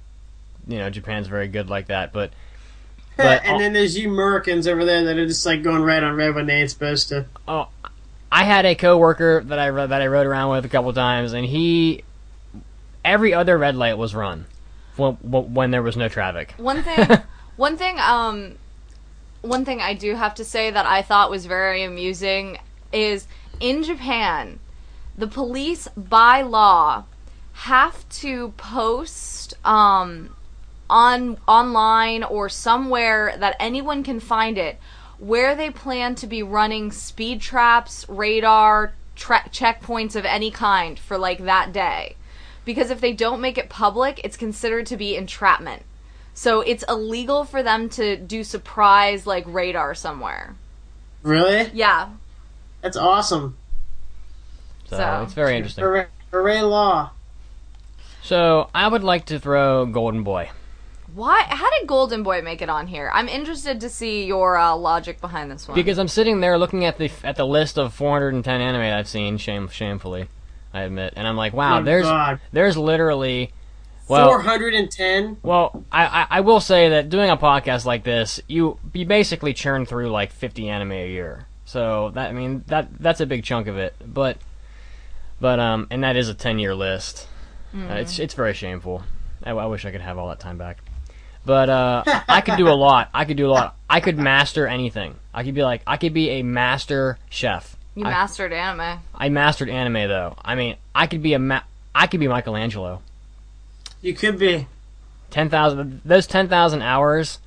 you know, Japan's very good like that. But, [laughs] but and then there's you Americans over there that are just like going red on red when they ain't supposed to. oh, I had a coworker that I that I rode around with a couple times, and he, every other red light was run, when when there was no traffic. One thing, [laughs] one thing, um, one thing I do have to say that I thought was very amusing is in Japan, the police by law have to post um on online or somewhere that anyone can find it where they plan to be running speed traps, radar, tra- checkpoints of any kind for like that day. Because if they don't make it public, it's considered to be entrapment. So it's illegal for them to do surprise like radar somewhere. Really? Yeah. That's awesome. So, So- it's very interesting. Hooray, hooray law. So I would like to throw Golden Boy Why? How did Golden Boy make it on here? I'm interested to see your uh, logic behind this one. because I'm sitting there looking at the at the list of 410 anime I've seen, shame shamefully, I admit, and I'm like, wow, Oh, there's God. there's literally well. 410? Well, I, I I will say that doing a podcast like this, you you basically churn through like 50 anime a year. So that I mean that that's a big chunk of it. But but um and that is a 10 year list. Uh, it's it's very shameful. I, I wish I could have all that time back. But uh, [laughs] I could do a lot. I could do a lot. I could master anything. I could be like I could be a master chef. you I- mastered anime. I mastered anime though. I mean, I could be a ma- I could be Michelangelo. You could be. ten thousand those ten thousand hours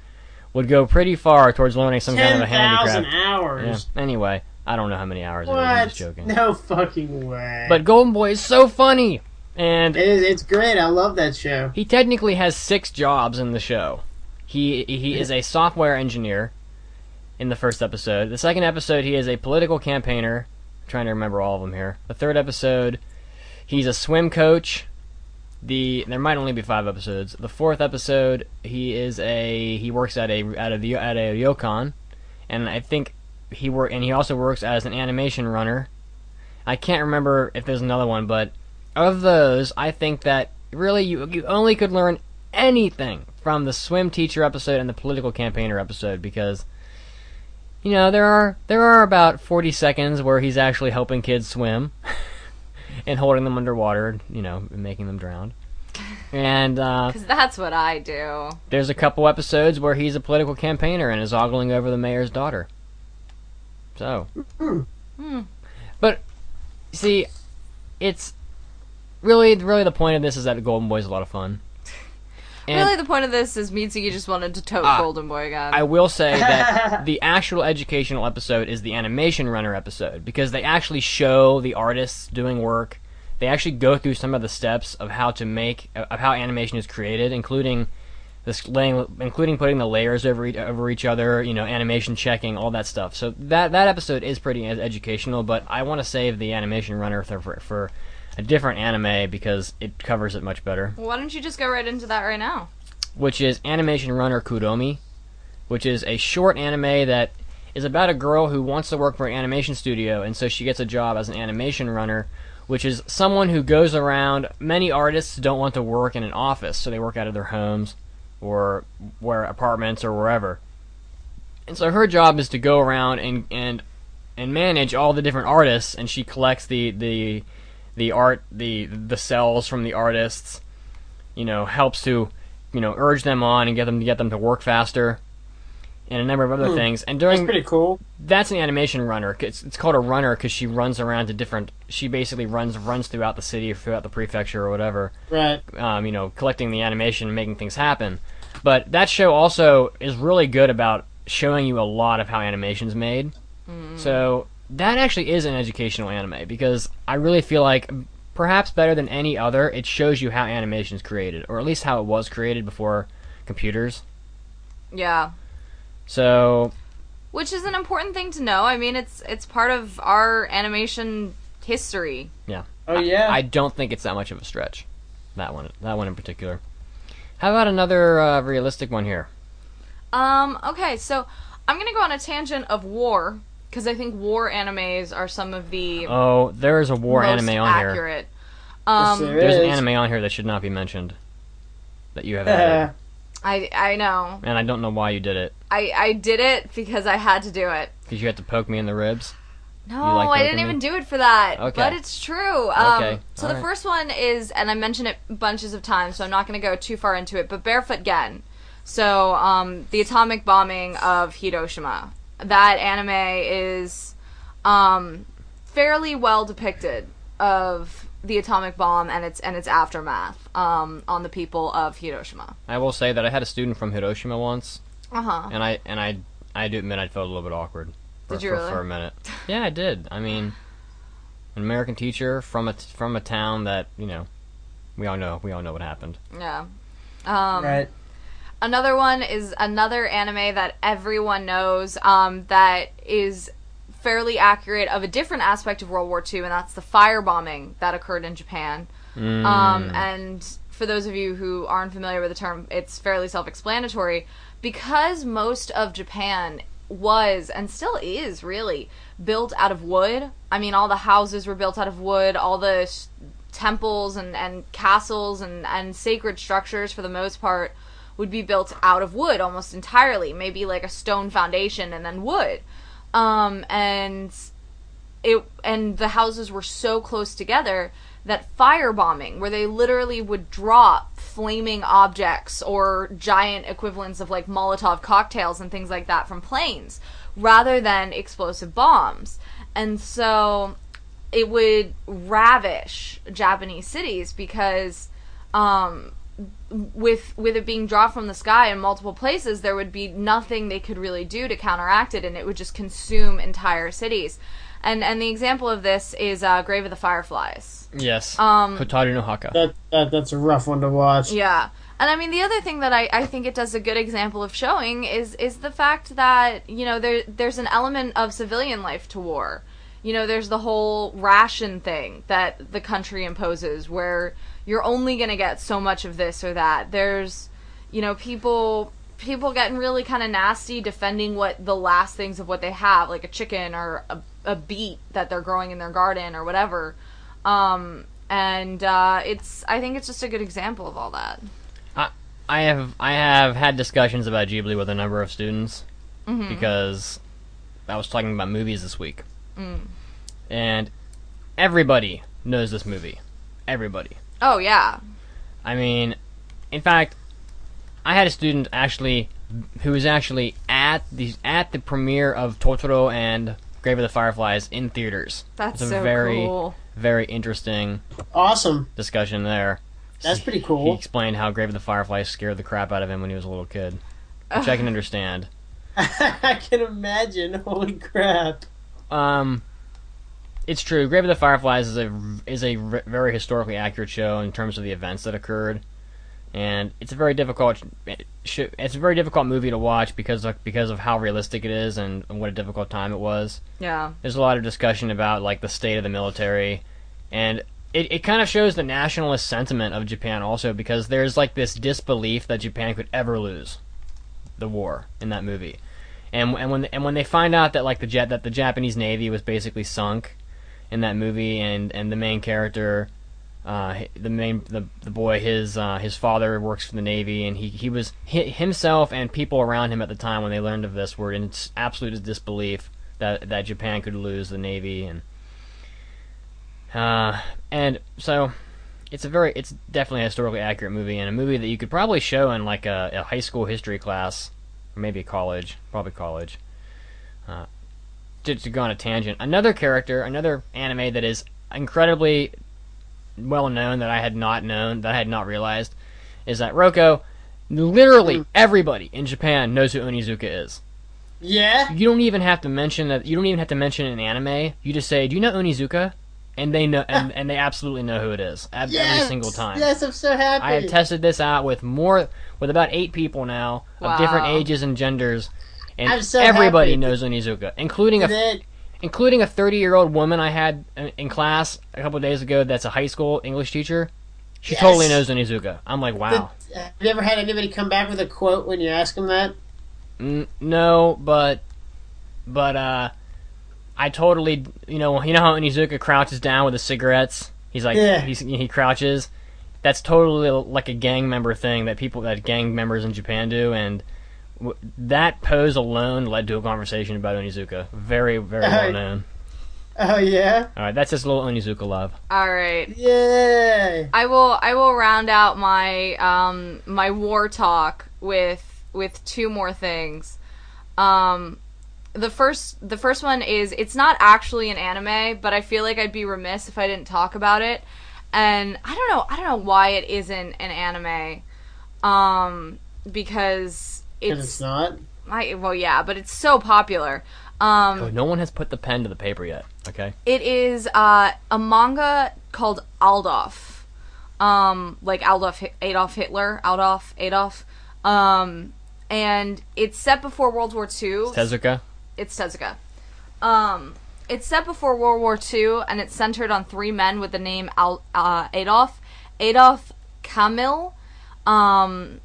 would go pretty far towards learning some kind of a 10,000 handicraft. Yeah. hours. Anyway, I don't know how many hours it is. I'm What? just joking. No fucking way. But Golden Boy is so funny, and it is, it's great. I love that show. he technically has six jobs in the show. He he is a software engineer in the first episode. The second episode, he is a political campaigner. I'm trying to remember all of them here. The third episode, he's a swim coach. The there might only be five episodes. The fourth episode, he is a he works at a at a at a ryokan, and I think he work and he also works as an animation runner. I can't remember if there's another one, but of those, I think that really you you only could learn anything from the swim teacher episode and the political campaigner episode because you know there are there are about 40 seconds where he's actually helping kids swim [laughs] and holding them underwater, you know, and making them drown. And uh, Because that's what I do. there's a couple episodes where he's a political campaigner and is ogling over the mayor's daughter. So, but see, it's really really the point of this is that Golden Boy is a lot of fun. And [laughs] really, the point of this is Mitsuki just wanted to tote Ah, Golden Boy again. I will say [laughs] that the actual educational episode is the animation runner episode because they actually show the artists doing work. They actually go through some of the steps of how to make of how animation is created, including this laying, including putting the layers over each, over each other, you know, animation checking, all that stuff. So that that episode is pretty educational, but I want to save the animation runner for, for for a different anime because it covers it much better Why don't you just go right into that right now? which is Animation Runner Kuromi, which is a short anime that is about a girl who wants to work for an animation studio, and so she gets a job as an animation runner, which is someone who goes around. Many artists don't want to work in an office, so they work out of their homes or where apartments or wherever. And so her job is to go around and and and manage all the different artists, and she collects the the the art the the cells from the artists. You know, helps to you know urge them on and get them to get them to work faster, and a number of other things. And That's during pretty cool. that's an animation runner. It's, it's called a runner because she runs around to different. She basically runs runs throughout the city or throughout the prefecture or whatever Right. um, you know, collecting the animation and making things happen. But that show also is really good about showing you a lot of how animation's made. So that actually is an educational anime because I really feel like perhaps better than any other, it shows you how animation is created, or at least how it was created before computers. Yeah. So Which is an important thing to know. I mean, it's it's part of our animation history. Yeah. Oh yeah. I don't think it's that much of a stretch. That one, that one in particular. How about another uh, realistic one here? Um, okay, so I'm gonna go on a tangent of war because I think war animes are some of the Oh, there is a war most anime on here. accurate. Yes, Um, there There's an is. anime on here that should not be mentioned. That you have added. I I know. and I don't know why you did it. I I did it because I had to do it. Because you had to poke me in the ribs. No, like I didn't poking even me? do it for that. Okay. But it's true. Um, Okay, So the alright. first one is, and I mentioned it bunches of times, so I'm not going to go too far into it. But Barefoot Gen. So um, the atomic bombing of Hiroshima. That anime is um, fairly well depicted of the atomic bomb and its and its aftermath um, on the people of Hiroshima. I will say that I had a student from Hiroshima once, Uh huh. and I and I I do admit I felt a little bit awkward. For, Did you for, really? for a minute? [laughs] Yeah, I did. I mean, an American teacher from a t- from a town that you know, we all know we all know what happened. Yeah. Um, right. Another one is another anime that everyone knows um, that is fairly accurate of a different aspect of World War II, and that's the firebombing that occurred in Japan. Mm. Um, and for those of you who aren't familiar with the term, it's fairly self explanatory. Because most of Japan was, and still is really, built out of wood. I mean, all the houses were built out of wood, all the s- temples and, and castles and, and sacred structures, for the most part, would be built out of wood almost entirely. Maybe like a stone foundation and then wood. Um, and it and the houses were so close together that firebombing where they literally would drop flaming objects or giant equivalents of like molotov cocktails and things like that from planes rather than explosive bombs and so it would ravish japanese cities because um with with it being dropped from the sky in multiple places, there would be nothing they could really do to counteract it, and it would just consume entire cities. And and the example of this is uh, Grave of the Fireflies. Yes. Um, Hotaru no Haka. That, that that's a rough one to watch. Yeah. And I mean the other thing that I, I think it does a good example of showing is is the fact that, you know, there there's an element of civilian life to war. You know, there's the whole ration thing that the country imposes where you're only going to get so much of this or that. There's you know, people people getting really kind of nasty defending what the last things of what they have, like a chicken or a, a beet that they're growing in their garden or whatever. Um and uh, it's I think it's just a good example of all that. I have I have had discussions about Ghibli with a number of students Mm-hmm. because I was talking about movies this week, and everybody knows this movie. Everybody. Oh yeah. I mean, in fact, I had a student actually who was actually at the at the premiere of Totoro and Grave of the Fireflies in theaters. That's it's a so very cool. very interesting Awesome. discussion there. That's pretty cool. He explained how Grave of the Fireflies scared the crap out of him when he was a little kid, which I can [laughs] understand. [laughs] I can imagine. Holy crap. Um, it's true. Grave of the Fireflies is a is a r- very historically accurate show in terms of the events that occurred, and it's a very difficult sh- it's a very difficult movie to watch because of, because of how realistic it is and, and what a difficult time it was. Yeah. There's a lot of discussion about like the state of the military, and it, it kind of shows the nationalist sentiment of Japan also because there's like this disbelief that Japan could ever lose the war in that movie, and and when and when they find out that like the jet that the Japanese navy was basically sunk in that movie, and and the main character. Uh, the main the, the boy his uh, his father works for the navy and he he was hi himself and people around him at the time when they learned of this were in absolute disbelief that that Japan could lose the navy and uh and so it's a very it's definitely a historically accurate movie and a movie that you could probably show in like a, a high school history class or maybe college probably college uh, to, to go on a tangent another character another anime that is incredibly well known that I had not known that I had not realized is that Roko literally hmm. everybody in Japan knows who Onizuka is Yeah? you don't even have to mention that. You don't even have to mention an anime. You just say, "Do you know Onizuka?" And they know, and, and they absolutely know who it is every single time. Yes, I'm so happy. I have tested this out with more, with about eight people now of different ages and genders, and so everybody happy. knows Onizuka, including a That- including a 30 year old woman I had in- in class a couple of days ago. That's a high school English teacher. She Yes. totally knows Onizuka. I'm like, wow. that- have you ever had anybody come back with a quote when you ask them that? N- no, but but uh, I totally you know you know how Onizuka crouches down with the cigarettes. He's like Yeah. he's, he crouches. That's totally like a gang member thing that people that gang members in Japan do, and that pose alone led to a conversation about Onizuka. Very very Uh, well known. [laughs] Oh, yeah? All right, that's just a little Onizuka love. All right. Yay! I will I will round out my um my war talk with with two more things. Um the first the first one is it's not actually an anime, but I feel like I'd be remiss if I didn't talk about it. And I don't know I don't know why it isn't an anime. Um because 'Cause it's, it's not. I, well yeah, but it's so popular. Um Oh, no one has put the pen to the paper yet. Okay. it is uh, a manga called Adolf. Um, like Adolf, Adolf Hitler, Adolf, Adolf. Um, and it's set before World War II. Tezuka. It's Tezuka. Um, it's set before World War II, and it's centered on three men with the name Al- uh, Adolf, Adolf Kamil, um,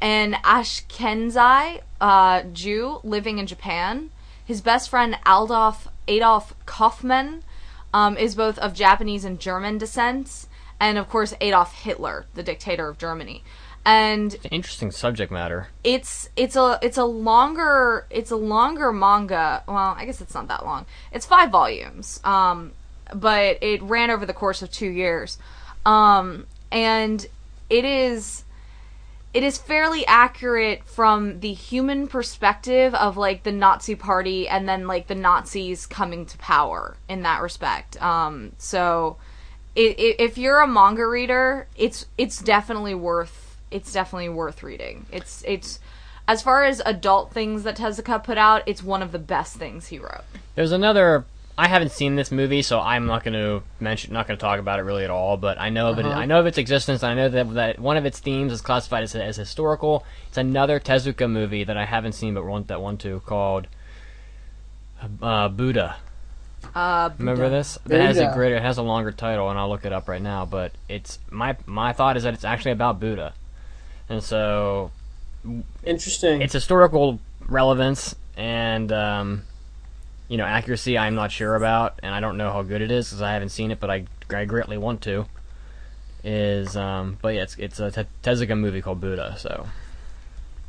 an Ashkenazi uh, Jew living in Japan. His best friend Adolf Adolf Kaufmann um, is both of Japanese and German descent, and of course Adolf Hitler, the dictator of Germany. And Interesting subject matter. it's it's a it's a longer it's a longer manga. Well, I guess it's not that long. It's five volumes. Um, but it ran over the course of two years. Um, and it is it is fairly accurate from the human perspective of like the Nazi party and then like the Nazis coming to power in that respect. Um, so i i if you're a manga reader, it's it's definitely worth it's definitely worth reading. It's it's as far as adult things that Tezuka put out, it's one of the best things he wrote. There's another. I haven't seen this movie, so I'm not going to mention, not going to talk about it really at all. But I know of it. I know of its existence. I know that that one of its themes is classified as, as historical. It's another Tezuka movie that I haven't seen, but want that one too, called uh, Buddha. Uh, Remember this? It has a greater, it has a longer title, and I'll look it up right now. But it's my my thought is that it's actually about Buddha, and so Interesting. it's historical relevance and um, you know accuracy. I'm not sure about, and I don't know how good it is because I haven't seen it, but I, I greatly want to. Is um, but yeah, it's it's a Te- Tezuka movie called Buddha. So,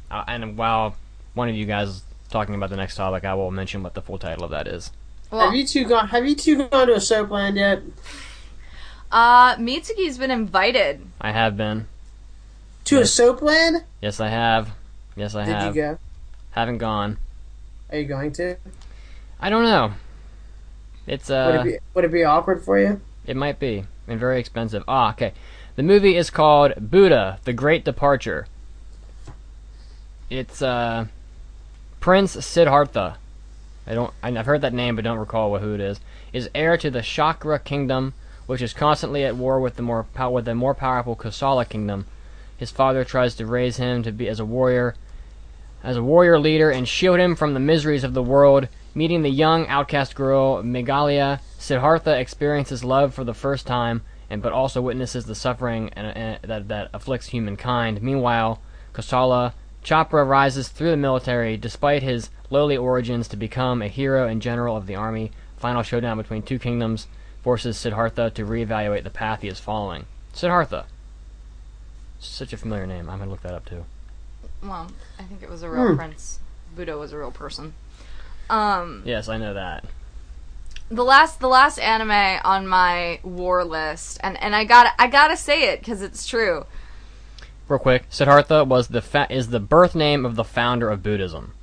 uh, and while one of you guys is talking about the next topic, I will mention what the full title of that is. well, have you two gone? Have you two gone to a soapland yet? uh, Mitsuki's been invited. I have been. To a soapland? Yes, I have. Yes, I have. Did you go? Haven't gone. Are you going to? I don't know. It's uh. would it be Would it be awkward for you? It might be. And very expensive. Ah, okay. The movie is called Buddha, The Great Departure. It's, uh, Prince Siddhartha. I don't, I've heard that name but don't recall who it is. Is heir to the Shakya Kingdom, which is constantly at war with the more with the more powerful Kosala Kingdom. His father tries to raise him to be as a warrior, as a warrior leader, and shield him from the miseries of the world. Meeting the young outcast girl Megalia, Siddhartha experiences love for the first time, and but also witnesses the suffering and, and, that that afflicts humankind. Meanwhile, Kosala Chapra rises through the military, despite his lowly origins, to become a hero and general of the army. Final showdown between two kingdoms forces Siddhartha to reevaluate the path he is following. Siddhartha. Such a familiar name. I'm gonna look that up too. Well, I think it was a real Hmm. prince. Buddha was a real person. Um, Yes, I know that. the last the last anime on my war list, and and I got I gotta say it because it's true. Real quick, Siddhartha was the fa- is the birth name of the founder of Buddhism.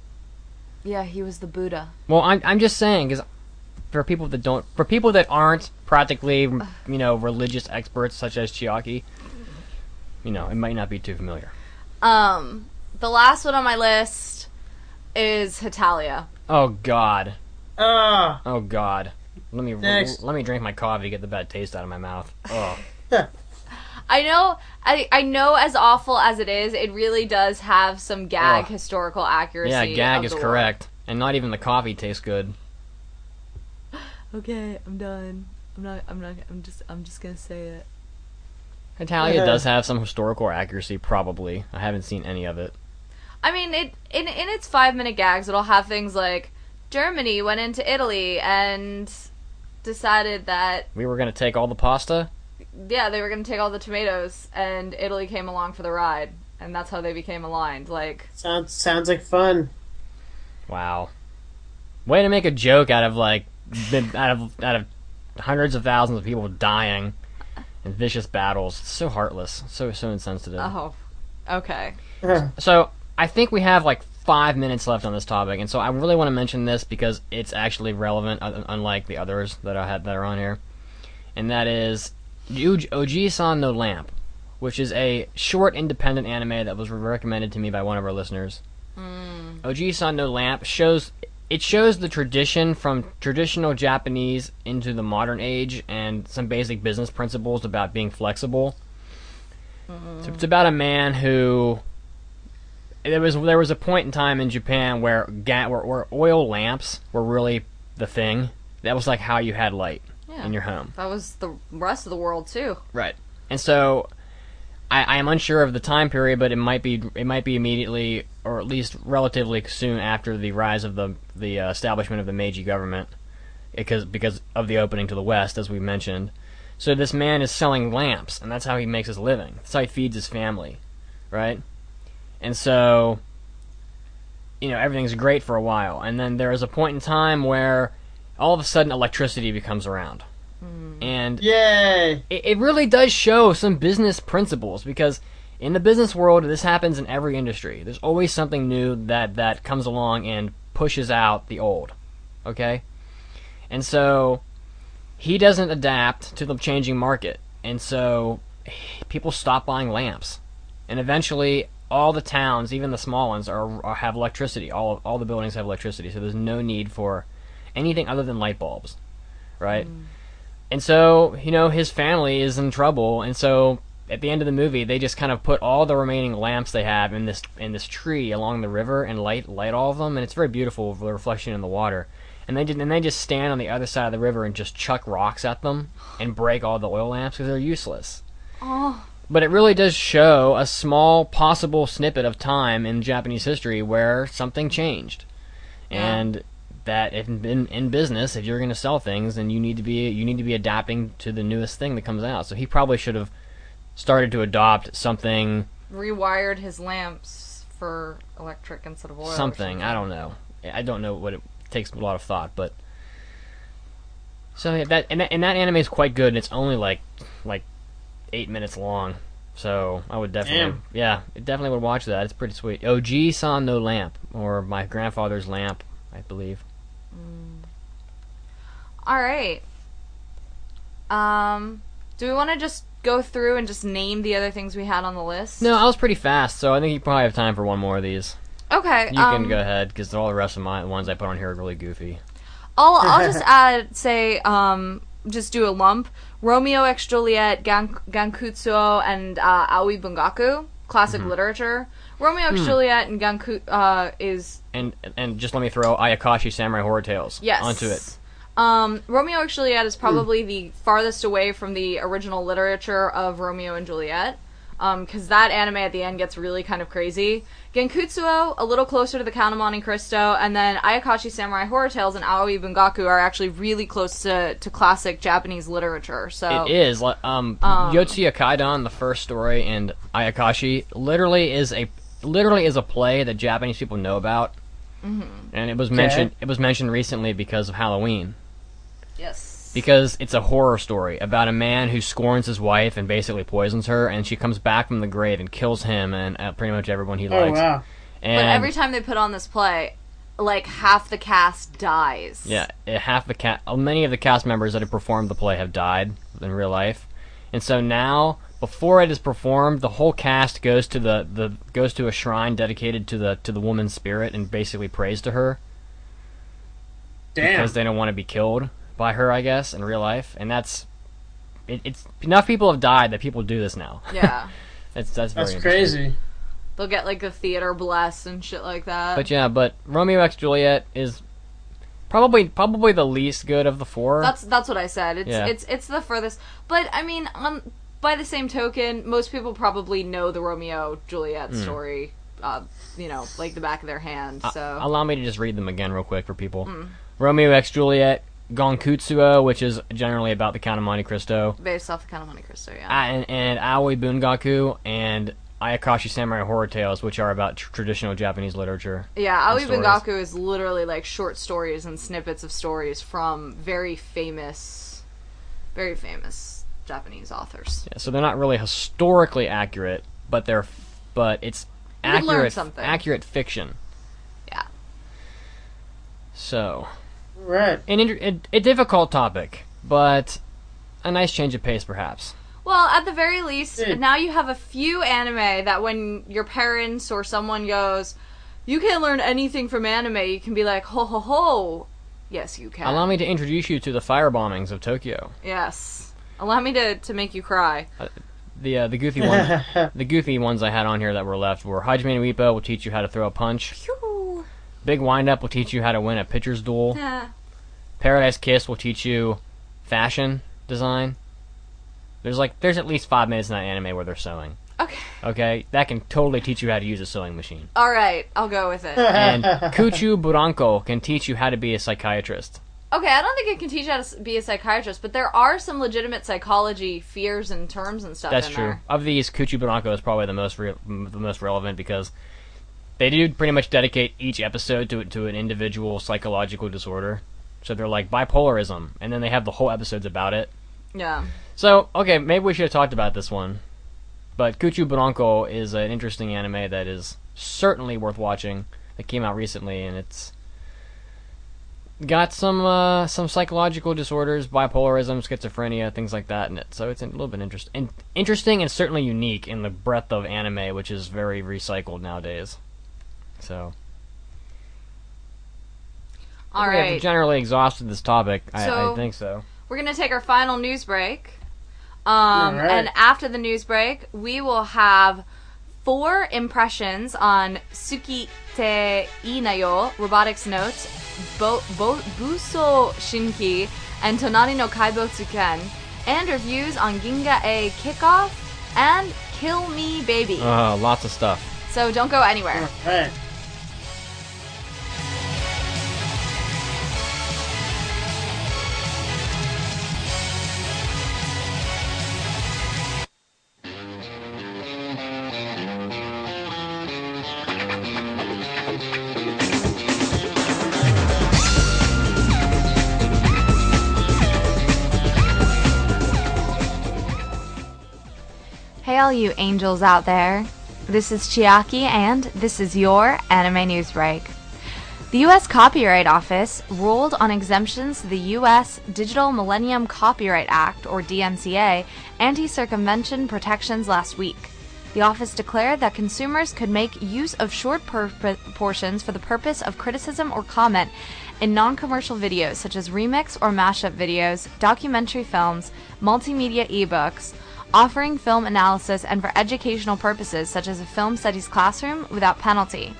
Yeah, he was the Buddha. Well, I'm I'm just saying because for people that don't for people that aren't practically you know religious experts such as Chiaki, you know, it might not be too familiar. Um, the last one on my list is Hetalia. Oh God, Ah, oh God. Let me Next. let me drink my coffee to get the bad taste out of my mouth. Oh, [laughs] I know, I I know, as awful as it is, it really does have some gag Ugh. historical accuracy. yeah, gag is the war. correct, and not even the coffee tastes good. [gasps] Okay, I'm done. I'm not. I'm not. I'm just. I'm just gonna say it. Italia does have some historical accuracy, probably. I haven't seen any of it. I mean, it in in its five minute gags, it'll have things like Germany went into Italy and decided that We were gonna take all the pasta. yeah they were going to take all the tomatoes, and Italy came along for the ride, and that's how they became aligned. Like, sounds sounds like fun. Wow. Way to make a joke out of like out of out of hundreds of thousands of people dying in vicious battles. It's so heartless, so so insensitive. oh, okay. [laughs] So I think we have like five minutes left on this topic, and so I really want to mention this because it's actually relevant, unlike the others that I had that are on here, and that is Uj- Oji-san no Lamp, which is a short independent anime that was recommended to me by one of our listeners. Hmm. Oji-san no Lamp shows it shows the tradition from traditional Japanese into the modern age and some basic business principles about being flexible. Hmm. So it's about a man who there was there was a point in time in Japan where ga- where, where oil lamps were really the thing. That was like how you had light Yeah. in your home. That was the rest of the world too. Right. And so I, I am unsure of the time period, but it might be it might be immediately or at least relatively soon after the rise of the the uh, establishment of the Meiji government, because because of the opening to the west, as we mentioned. So this man is selling lamps, and that's how he makes his living. That's how he feeds his family, right? And so, you know, everything's great for a while, and then there is a point in time where all of a sudden electricity becomes around, hmm. and Yay! it, it really does show some business principles because in the business world this happens in every industry. There's always something new that that comes along and pushes out the old okay? And so he doesn't adapt to the changing market, and so people stop buying lamps, and eventually all the towns, even the small ones, are, are have electricity. All all the buildings have electricity, so there's no need for anything other than light bulbs, right? Mm. And so you know his family is in trouble, and so at the end of the movie, they just kind of put all the remaining lamps they have in this in this tree along the river and light light all of them, and it's very beautiful with the reflection in the water. And they did, and they just stand on the other side of the river and just chuck rocks at them and break all the oil lamps because they're useless. Oh, But it really does show a small possible snippet of time in Japanese history where something changed, Yeah. and that if in, in business, if you're going to sell things, then you need to be you need to be adapting to the newest thing that comes out. So he probably should have started to adopt something rewired his lamps for electric instead of oil. something. I don't know. I don't know what it takes a lot of thought, but so yeah, that and that, and that anime is quite good. And it's only like like eight minutes long, so I would definitely Damn. yeah, definitely would watch that. It's pretty sweet. Ojiisan no Lamp or my grandfather's lamp, I believe. All right. Um, do we want to just go through and just name the other things we had on the list? No, I was pretty fast, so I think you probably have time for one more of these. Okay. You um, can go ahead because all the rest of my ones I put on here are really goofy. I'll I'll [laughs] just add say um just do a lump. Romeo X Juliet, Gan- Gankutsuo, and uh, Aoi Bungaku, classic Mm-hmm. literature. Romeo Hmm. X Juliet and Ganku uh, is And and just let me throw Ayakashi Samurai Horror Tales yes onto it. Um, Romeo X Juliet Hmm. is probably the farthest away from the original literature of Romeo and Juliet. Because that anime at the end gets really kind of crazy. Gankutsuo, a little closer to the Count of Monte Cristo, and then Ayakashi Samurai Horror Tales and Aoi Bungaku are actually really close to, to classic Japanese literature. So It is. li- Um, Yotsuya Kaidan, the first story, and Ayakashi literally is a literally is a play that Japanese people know about, mm-hmm. and it was mentioned. It was mentioned recently because of Halloween, yes, because it's a horror story about a man who scorns his wife and basically poisons her, and she comes back from the grave and kills him and uh, pretty much everyone he Oh likes. wow. And but every time they put on this play, like half the cast dies. Yeah, eh, half the cast, many of the cast members that have performed the play have died in real life, and so now before it is performed, the whole cast goes to the, the goes to a shrine dedicated to the to the woman's spirit and basically prays to her Damn. because they don't want to be killed by her, I guess, in real life, and that's it, it's enough people have died that people do this now. Yeah. [laughs] That's that's very That's crazy. They'll get like the theater bless and shit like that. But yeah, but Romeo X Juliet is probably probably the least good of the four. That's that's what I said. It's Yeah. it's it's the furthest. But I mean, um, by the same token, most people probably know the Romeo Juliet Hmm. story. Uh, you know, like the back of their hand. Uh, So allow me to just read them again real quick for people. Hmm. Romeo X Juliet, Gankutsuo, which is generally about the Count of Monte Cristo, based off the Count of Monte Cristo, yeah. uh, and, and Aoi Bungaku, and Ayakashi Samurai Horror Tales, which are about tr- traditional Japanese literature. yeah, Aoi. Bungaku is literally like short stories and snippets of stories from very famous, very famous Japanese authors. Yeah, so they're not really historically accurate, but they're but it's You accurate something. accurate fiction. Yeah. So Right. an inter- a, a difficult topic, but a nice change of pace, perhaps. Well, at the very least, now you have a few anime that when your parents or someone goes, you can't learn anything from anime, you can be like, ho ho ho. Yes, you can. Allow me to introduce you to the fire bombings of Tokyo. Yes. Allow me to, to make you cry. The uh, the goofy one, [laughs] the goofy ones I had on here that were left were Hajime no Ippo will teach you how to throw a punch. Phew. Big Wind Up will teach you how to win a pitcher's duel. Eh. Paradise Kiss will teach you fashion design. There's like there's at least five minutes in that anime where they're sewing. Okay. Okay, that can totally teach you how to use a sewing machine. Alright, I'll go with it. [laughs] And Kuchu Buranko can teach you how to be a psychiatrist. Okay, I don't think it can teach you how to be a psychiatrist, but there are some legitimate psychology fears and terms and stuff That's in true. there. Of these, Kuchu Buranko is probably the most re- the most relevant because they do pretty much dedicate each episode to to an individual psychological disorder. So they're like bipolarism, and then they have the whole episodes about it. Yeah. So okay, maybe we should have talked about this one. But Kuchu Buranko is an interesting anime that is certainly worth watching. That came out recently, and it's got some uh, some psychological disorders, bipolarism, schizophrenia, things like that in it. So it's a little bit interesting, and interesting, and certainly unique in the breadth of anime, which is very recycled nowadays. So. All we have generally exhausted this topic. I, So- I think so. We're gonna take our final news break. Um, Alright. and after the news break, we will have four impressions on Suki Te Inayo, Robotics Notes, Bo- Bo- Buso Shinki, and Tonari no Kaibutsu-kun, and reviews on Ginga A Kickoff and Kill Me Baby. Uh, lots of stuff. so don't go anywhere. Alright. You angels out there. This is Chiaki, and this is your anime news break. The U.S. Copyright Office ruled on exemptions to the U.S. Digital Millennium Copyright Act, or DMCA, anti circumvention protections last week. The office declared that consumers could make use of short per- portions for the purpose of criticism or comment in non commercial videos such as remix or mashup videos, documentary films, multimedia ebooks, offering film analysis and for educational purposes such as a film studies classroom without penalty.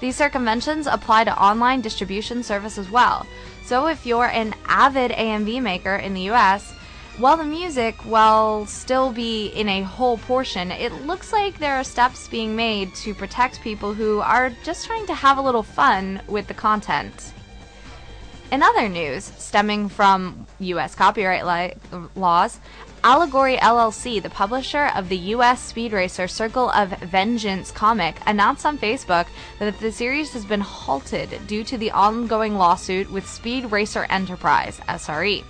These circumventions apply to online distribution service as well. So if you're an avid AMV maker in the US, while the music will still be in a whole portion, it looks like there are steps being made to protect people who are just trying to have a little fun with the content. In other news stemming from U.S. copyright li- laws, Allegory LLC, the publisher of the U.S. Speed Racer Circle of Vengeance comic, announced on Facebook that the series has been halted due to the ongoing lawsuit with Speed Racer Enterprise, SRE.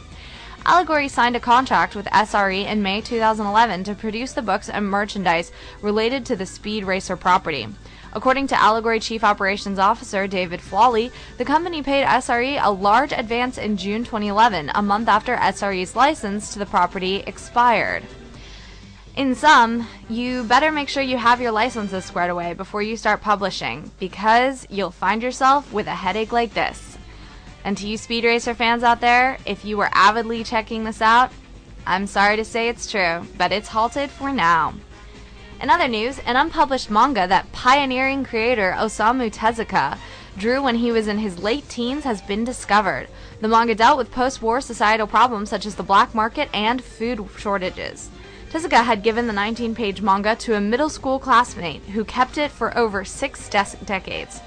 Allegory signed a contract with SRE in May 2011 to produce the books and merchandise related to the Speed Racer property. According to Allegory Chief Operations Officer David Flawley, the company paid SRE a large advance in June 2011, a month after SRE's license to the property expired. In sum, you better make sure you have your licenses squared away before you start publishing, because you'll find yourself with a headache like this. And to you Speed Racer fans out there, if you were avidly checking this out, I'm sorry to say it's true, but it's halted for now. In other news, an unpublished manga that pioneering creator Osamu Tezuka drew when he was in his late teens has been discovered. The manga dealt with post war societal problems such as the black market and food shortages. Tezuka had given the 19 page manga to a middle school classmate who kept it for over six des- decades.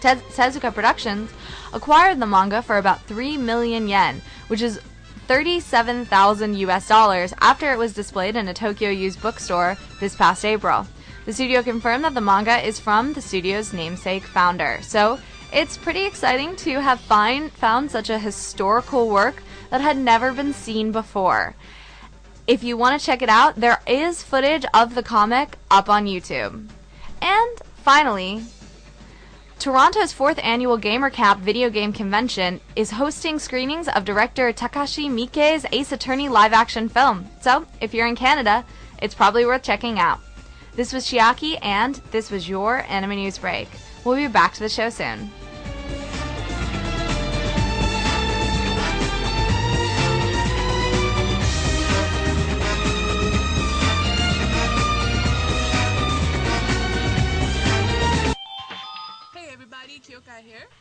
Te- Tezuka Productions acquired the manga for about 3 million yen, which is 37,000 US dollars after it was displayed in a Tokyo used bookstore this past April. The studio confirmed that the manga is from the studio's namesake founder. So, it's pretty exciting to have find, found such a historical work that had never been seen before. If you want to check it out, there is footage of the comic up on YouTube. And finally, Toronto's fourth annual Gamercamp video game convention is hosting screenings of director Takashi Miike's Ace Attorney live action film. So, if you're in Canada, it's probably worth checking out. This was Chiaki, and this was your Anime News Break. We'll be back to the show soon.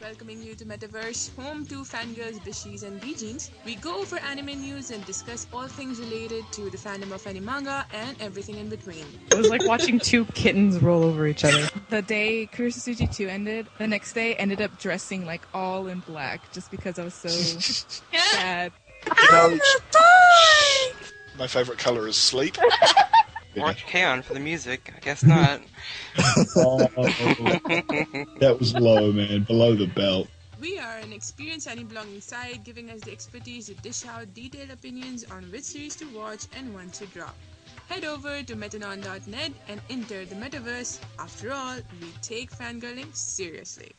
Welcoming you to Metaverse, home to fangirls, bishies, and bijins. We go over anime news and discuss all things related to the fandom of any manga and everything in between. It was like watching two kittens roll over each other. [laughs] The day Kurisuji 2 ended, the next day ended up dressing like all in black just because I was so [laughs] sad. No. Ah, My favorite color is sleep. [laughs] Orange Kaon for the music. I guess not. Oh, [laughs] [laughs] that was low, man. Below the belt. We are an experienced anime blogging site giving us the expertise to dish out detailed opinions on which series to watch and when to drop. Head over to metanorn.net and enter the metaverse. After all, we take fangirling seriously.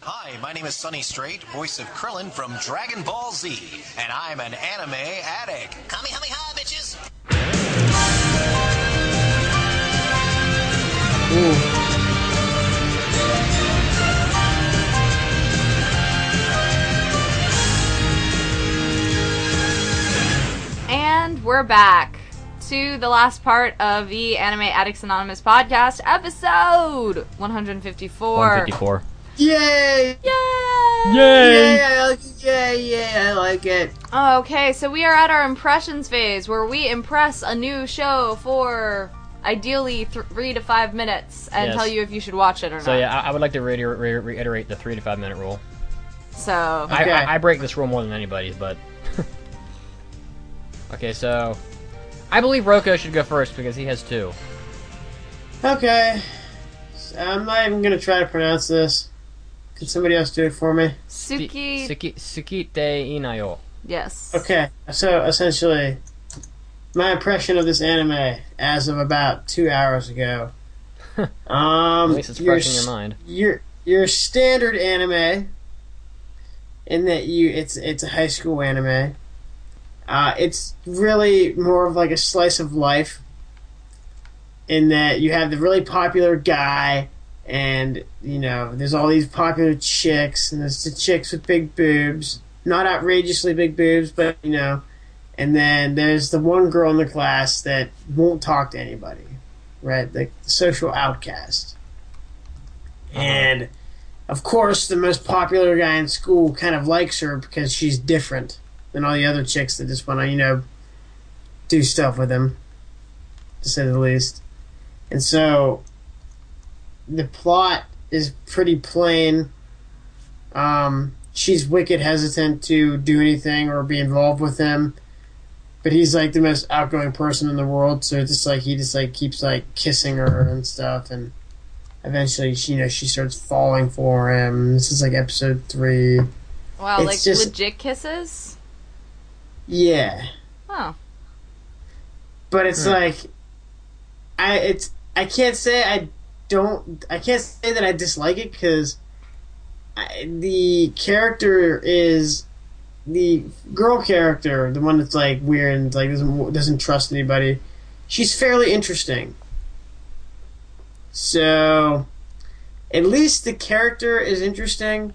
Hi, my name is Sonny Strait, voice of Krillin from Dragon Ball Z, and I'm an anime addict. Kamehameha, bitches! And we're back to the last part of the Anime Addicts Anonymous podcast, episode 154. 154. Yay! Yay! Yay! Yay! I like it. Yay! Yay! I like it. Oh, okay, so we are at our impressions phase where we impress a new show for ideally th- three to five minutes and Yes. tell you if you should watch it or not. So not. yeah, I, I would like to reiter- re- reiterate the three to five minute rule. So I, I, I break this rule more than anybody, but [laughs] okay. So I believe Roko should go first because he has two. Okay. I'm not even gonna try to pronounce this. Can somebody else do it for me? Suki. Suki Sukite Inayo. Yes. Okay, so essentially, my impression of this anime as of about two hours ago. [laughs] um, At least it's your fresh in your mind. Your your standard anime, in that you it's it's a high school anime. Uh, it's really more of like a slice of life. In that you have the really popular guy, and you know there's all these popular chicks, and there's the chicks with big boobs, not outrageously big boobs, but you know, and then there's the one girl in the class that won't talk to anybody, right? Like the social outcast. Uh-huh. And of course, the most popular guy in school kind of likes her because she's different than all the other chicks that just want to, you know, do stuff with him, to say the least. And so the plot is pretty plain. Um, she's wicked hesitant to do anything or be involved with him. But he's like the most outgoing person in the world, so it's just like he just like keeps like kissing her and stuff, and eventually, she, you know, she starts falling for him. This is like episode three. Wow, It's like just- legit kisses? Yeah, Oh. but it's Hmm. like, I it's I can't say I don't I can't say that I dislike it because the character is the girl character, the one that's like weird and like doesn't doesn't trust anybody. She's fairly interesting. So, at least the character is interesting,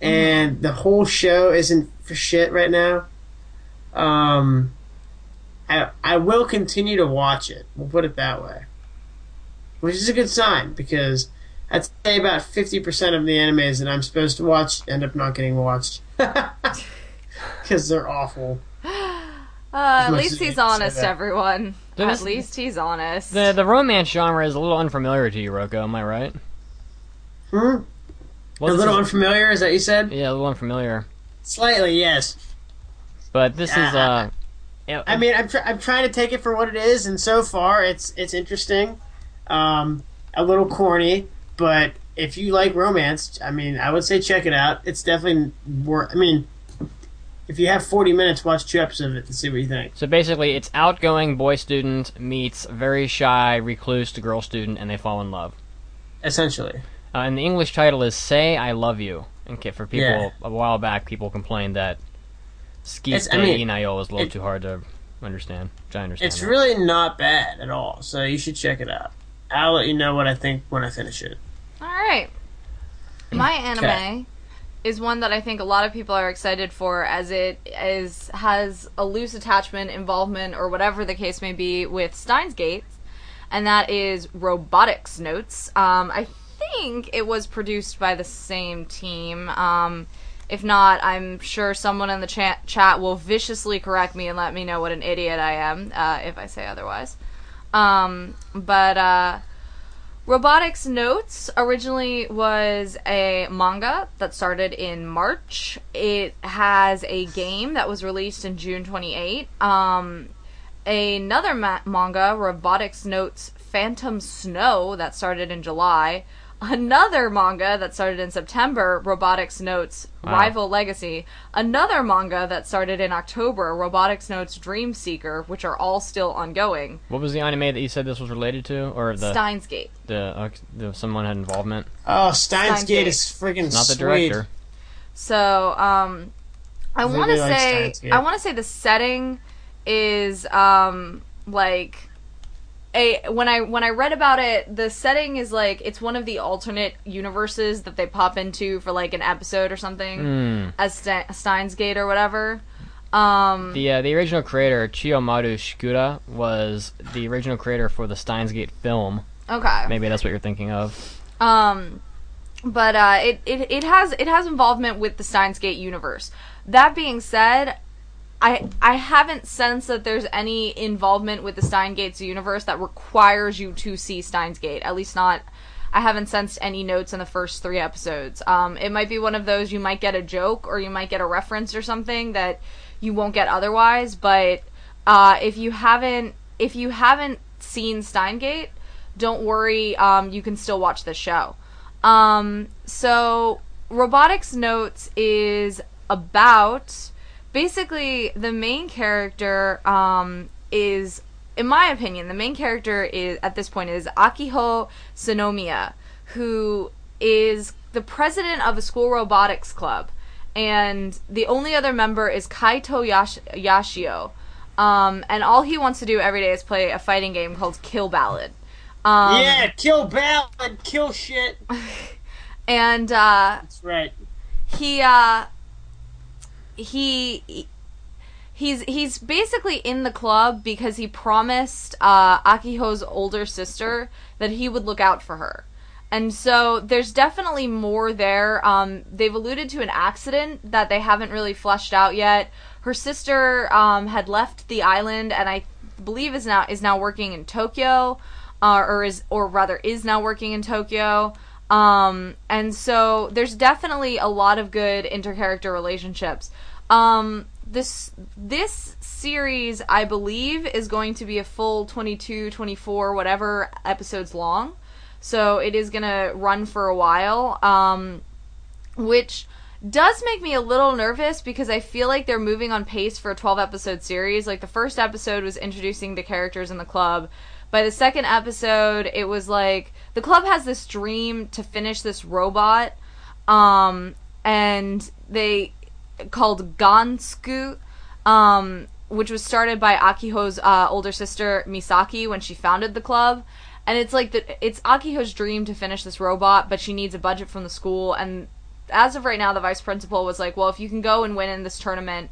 and the whole show isn't for shit right now. Um, I I will continue to watch it. We'll put it that way, which is a good sign because I'd say about fifty percent of the animes that I'm supposed to watch end up not getting watched [laughs] because they're awful. Uh, at least he's honest, everyone. There At least he's honest. The the romance genre is a little unfamiliar to you, Roko. Am I right? Hmm. a little this unfamiliar, is that you said? Yeah, a little unfamiliar. Slightly, yes. But this is uh. yeah, I mean, I'm, tr- I'm trying to take it for what it is, and so far, it's it's interesting. Um, a little corny, but if you like romance, I mean, I would say check it out. It's definitely worth. I mean, if you have 40 minutes, watch two episodes of it and see what you think. So basically, it's outgoing boy student meets very shy recluse to girl student, and they fall in love. Essentially, Uh, and the English title is "Say I Love You." Okay, for people Yeah. a while back, people complained that "Skite It's- I mean, Inayo" was a little it- too hard to understand. Which I understand. it's that. really not bad at all. So you should check it out. I'll let you know what I think when I finish it. All right. My [clears throat] anime Okay. is one that I think a lot of people are excited for, as it is has a loose attachment, involvement, or whatever the case may be with Steins Gate, and that is Robotics Notes. Um, I think it was produced by the same team. Um, if not, I'm sure someone in the chat chat will viciously correct me and let me know what an idiot I am uh, if I say otherwise. Um, but uh, Robotics Notes originally was a manga that started in March. It has a game that was released in June 28. Um, another ma- manga, Robotics Notes Phantom Snow, that started in July. Another manga that started in September, Robotics Notes Wow. Rival Legacy. Another manga that started in October, Robotics Notes Dream Seeker, which are all still ongoing. What was the anime that you said this was related to, or the Steins Gate. the, uh, the someone had involvement? Oh, Steins, Steins Gate Gate. is friggin' Not the sweet. director. So, um, I want to say, Steins I want to say the setting is um like a when I when I read about it, the setting is like it's one of the alternate universes that they pop into for like an episode or something Hmm. as Ste- Steins Gate or whatever. Um, The uh, the original creator Chiyomaru Shikura was the original creator for the Steins Gate film. okay. Maybe that's what you're thinking of. Um, but uh, it, it it has it has involvement with the Steins Gate universe. That being said, I I haven't sensed that there's any involvement with the Steins Gate's universe that requires you to see Steins Gate. At least not. I haven't sensed any notes in the first three episodes. Um, it might be one of those you might get a joke or you might get a reference or something that you won't get otherwise. But uh, if you haven't if you haven't seen Steingate, don't worry. Um, you can still watch the show. Um, so robotics notes is about basically the main character um, is in my opinion the main character is at this point is akiho senomiya who is the president of a school robotics club and the only other member is kaito Yash- yashio um, and all he wants to do every day is play a fighting game called kill ballad um, yeah, kill ballad, kill shit. [laughs] and uh, That's right. he uh he he's he's basically in the club because he promised uh Akiho's older sister that he would look out for her. And so there's definitely more there. Um, they've alluded to an accident that they haven't really fleshed out yet. Her sister um, had left the island, and I believe is now is now working in Tokyo, uh, or is or rather is now working in Tokyo. Um, and so there's definitely a lot of good intercharacter relationships. Um, this this series, I believe, is going to be a full 22, 24, whatever episodes long. So it is gonna run for a while. Um, which does make me a little nervous because I feel like they're moving on pace for a 12 episode series. Like the first episode was introducing the characters in the club. By the second episode, it was like the club has this dream to finish this robot um and they called Gansku um which was started by Akiho's uh, older sister Misaki when she founded the club. And it's like the, it's Akiho's dream to finish this robot but she needs a budget from the school. And as of right now the vice principal was like well if you can go and win in this tournament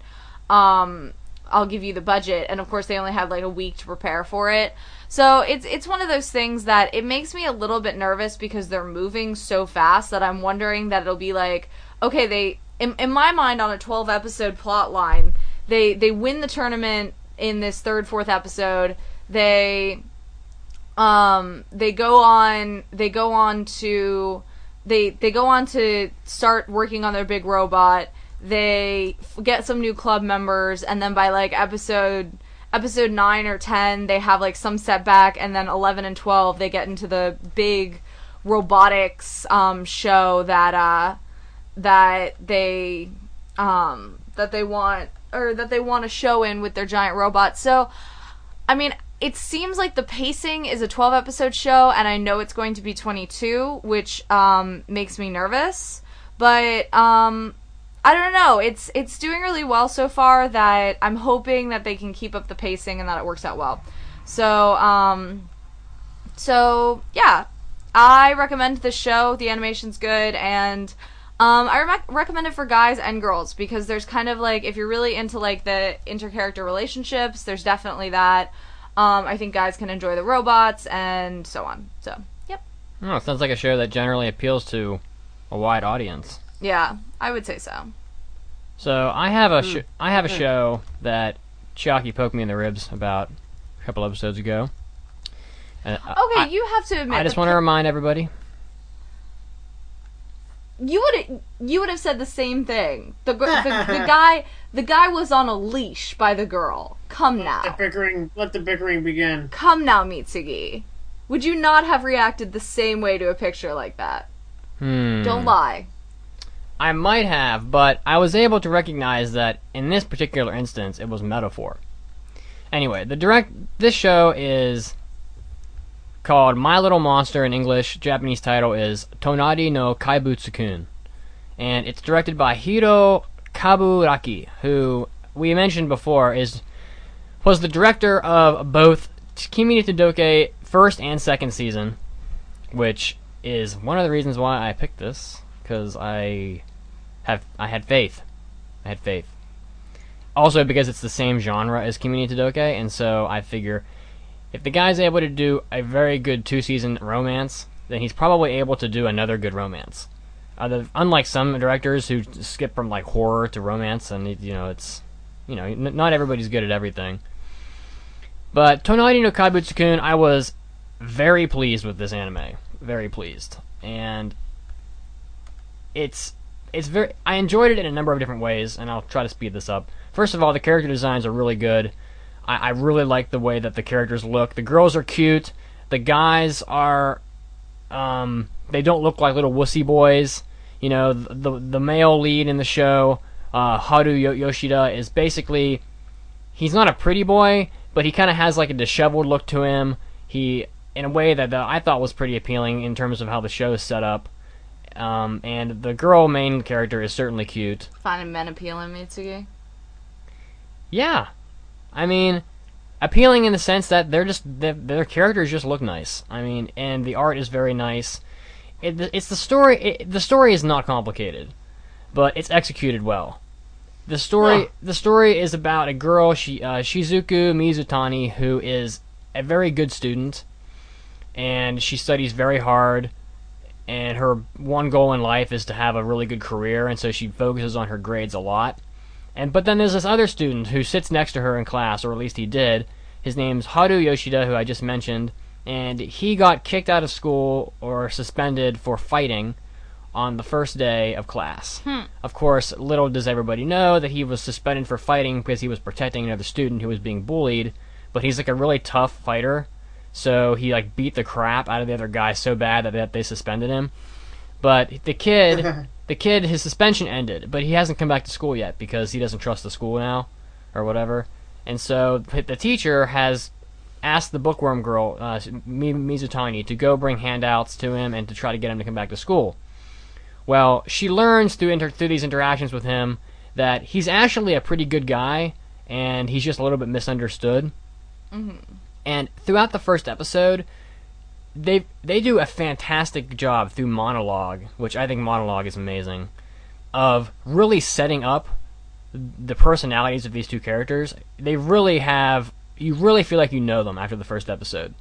um I'll give you the budget. And of course they only had like a week to prepare for it. So it's it's one of those things that it makes me a little bit nervous because they're moving so fast that I'm wondering that it'll be like okay they in, in my mind on a 12 episode plot line they they win the tournament in this third fourth episode. They um they go on they go on to they they go on to start working on their big robot. They get some new club members and then by like episode episode 9 or 10 they have like some setback and then 11 and 12 they get into the big robotics um show that uh that they um that they want or that they want to show in with their giant robots so I mean, it seems like the pacing is a 12 episode show, and I know it's going to be 22, which um, makes me nervous. But um, I don't know. It's it's doing really well so far. That I'm hoping that they can keep up the pacing and that it works out well. So um, so yeah, I recommend the show. The animation's good, and um, I re- recommend it for guys and girls because there's kind of like if you're really into like the intercharacter relationships, there's definitely that. Um, I think guys can enjoy the robots and so on. So yep, Oh, it sounds like a show that generally appeals to a wide audience. yeah, I would say so. So I have a sh- Mm. I have a Mm. show that Chucky poked me in the ribs about a couple episodes ago. And Okay, I, you have to admit. I just want to pi- remind everybody. You would you would have said the same thing. The, the the [laughs] guy the guy was on a leash by the girl. Come The now, bickering. Let the bickering begin. come now, Mitsugi. would you not have reacted the same way to a picture like that? Hmm. Don't lie. I might have, but I was able to recognize that in this particular instance, it was metaphor. Anyway, the direct this show is called My Little Monster in English. Japanese title is Tonari no Kaibutsu-kun, and it's directed by Hiro Kaburaki, who we mentioned before is was the director of both Kimi to Doke first and second season, which is one of the reasons why I picked this because I have I had faith. I had faith. Also because it's the same genre as Kimi to Doke, and so I figure if the guy's able to do a very good two season romance, then he's probably able to do another good romance. Uh, unlike some directors who skip from like horror to romance, and you know it's you know n- not everybody's good at everything. But Tonari no Kaibutsu-kun, I was very pleased with this anime, very pleased, and it's it's very. I enjoyed it in a number of different ways, and I'll try to speed this up. First of all, the character designs are really good. I, I really like the way that the characters look. The girls are cute. The guys are, um, they don't look like little wussy boys. You know, the the, the male lead in the show, uh, Haru Yoshida, is basically he's not a pretty boy, but he kind of has like a disheveled look to him. He, in a way that, that I thought was pretty appealing in terms of how the show is set up. Um, and the girl main character is certainly cute. Finding men appealing, Mitsugi? Yeah. I mean, appealing in the sense that they're just their, their characters just look nice. I mean, and the art is very nice. It, it's the story. It, the story is not complicated, but it's executed well. The story. Yeah. The story is about a girl, she, uh, Shizuku Mizutani, who is a very good student, and she studies very hard. And her one goal in life is to have a really good career, and so she focuses on her grades a lot. And but then there's this other student who sits next to her in class, or at least he did. His name's Haru Yoshida, who I just mentioned, and he got kicked out of school or suspended for fighting on the first day of class. Hmm. Of course, little does everybody know that he was suspended for fighting because he was protecting another student who was being bullied. But he's like a really tough fighter, so he like beat the crap out of the other guy so bad that they, they suspended him. But the kid, [laughs] the kid, his suspension ended, but he hasn't come back to school yet because he doesn't trust the school now, or whatever. And so the teacher has asked the bookworm girl, uh, Mizutani, to go bring handouts to him and to try to get him to come back to school. Well, she learns through inter- through these interactions with him that he's actually a pretty good guy, and he's just a little bit misunderstood. Mm-hmm. And throughout the first episode, they they do a fantastic job through monologue, which I think monologue is amazing, of really setting up the personalities of these two characters. They really have you really feel like you know them after the first episode.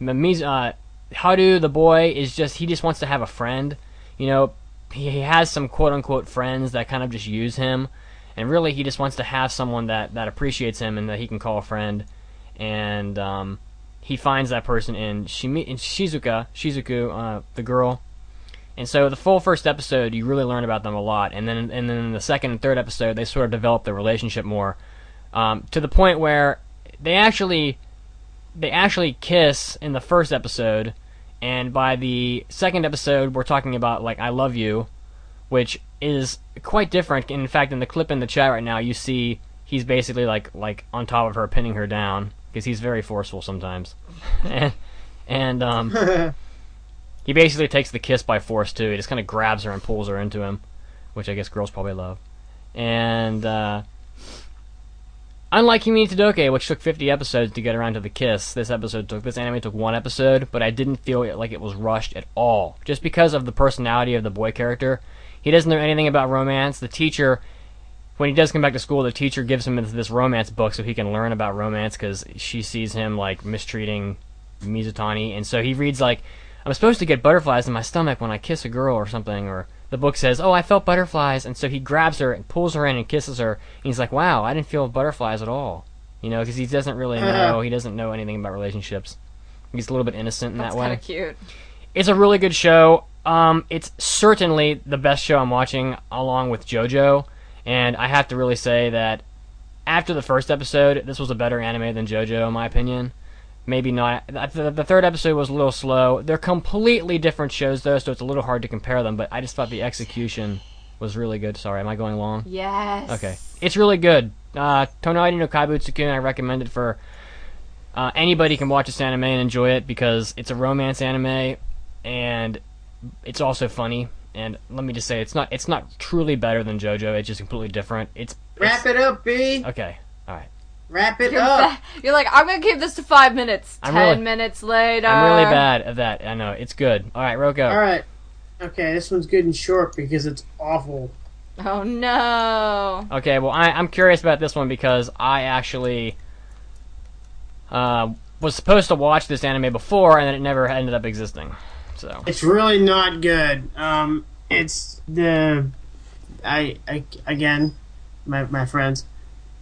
Uh, Haru, the boy, is just he just wants to have a friend. You know, he he has some quote unquote friends that kind of just use him, and really he just wants to have someone that that appreciates him and that he can call a friend. And um, he finds that person in, Shimi- in Shizuka, Shizuku, uh, the girl. And so the full first episode, you really learn about them a lot, and then and then in the second and third episode, they sort of develop their relationship more, um, to the point where they actually they actually kiss in the first episode, and by the second episode, we're talking about like "I love you," which is quite different. In fact, in the clip in the chat right now, you see he's basically like like on top of her, pinning her down because he's very forceful sometimes, [laughs] and and um, [laughs] he basically takes the kiss by force too. He just kind of grabs her and pulls her into him, which I guess girls probably love. And uh, unlike Kimi to Doke, which took 50 episodes to get around to the kiss, this episode took this anime took one episode, but I didn't feel like it was rushed at all, just because of the personality of the boy character. He doesn't know anything about romance. The teacher when he does come back to school, the teacher gives him this romance book so he can learn about romance because she sees him like mistreating Mizutani, and so he reads like, "I'm supposed to get butterflies in my stomach when I kiss a girl or something," or the book says, "Oh, I felt butterflies," and so he grabs her and pulls her in and kisses her, and he's like, "Wow, I didn't feel butterflies at all," you know, because he doesn't really know, he doesn't know anything about relationships. He's a little bit innocent in That's that way. kind of cute. It's a really good show. Um, it's certainly the best show I'm watching, along with JoJo. And I have to really say that after the first episode, this was a better anime than JoJo, in my opinion. maybe not. The, the third episode was a little slow. They're completely different shows though, so it's a little hard to compare them. But I just thought the execution was really good. Sorry, am I going long? Yes. Okay, it's really good. Uh, Tonari no Kaibutsu-kun, I recommend it for uh, anybody can watch this anime and enjoy it because it's a romance anime and it's also funny. And let me just say, it's not it's not truly better than JoJo. It's just completely different. It's Wrap it up, B. okay. All right. Wrap it You're, up. ba- you're like, I'm gonna keep this to five minutes. I'm Ten really- minutes later. I'm really bad at that. I know it's good. All right, Roko. All right. Okay, this one's good and short because it's awful. Oh no. Okay, well, I, I'm curious about this one because I actually uh, was supposed to watch this anime before, and then it never ended up existing. So It's really not good. Um, it's the I, I again, my my friends,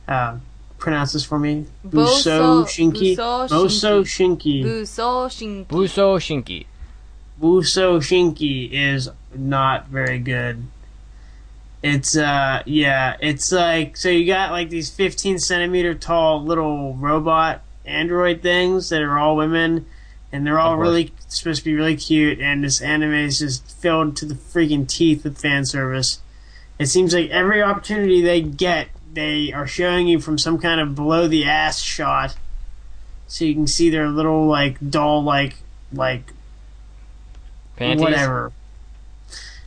uh, pronounce this for me. Buso Boso- Shinki. Buso Boso Shinki. Buso Shinki. Buso Shinki. Buso Shinki is not very good. It's uh yeah, it's like so you got like these 15 centimeter tall little robot android things that are all women, and they're all really supposed to be really cute. And this anime is just filled to the freaking teeth with fan service. It seems like every opportunity they get, they are showing you from some kind of below the ass shot, so you can see their little like doll like like Panties? whatever.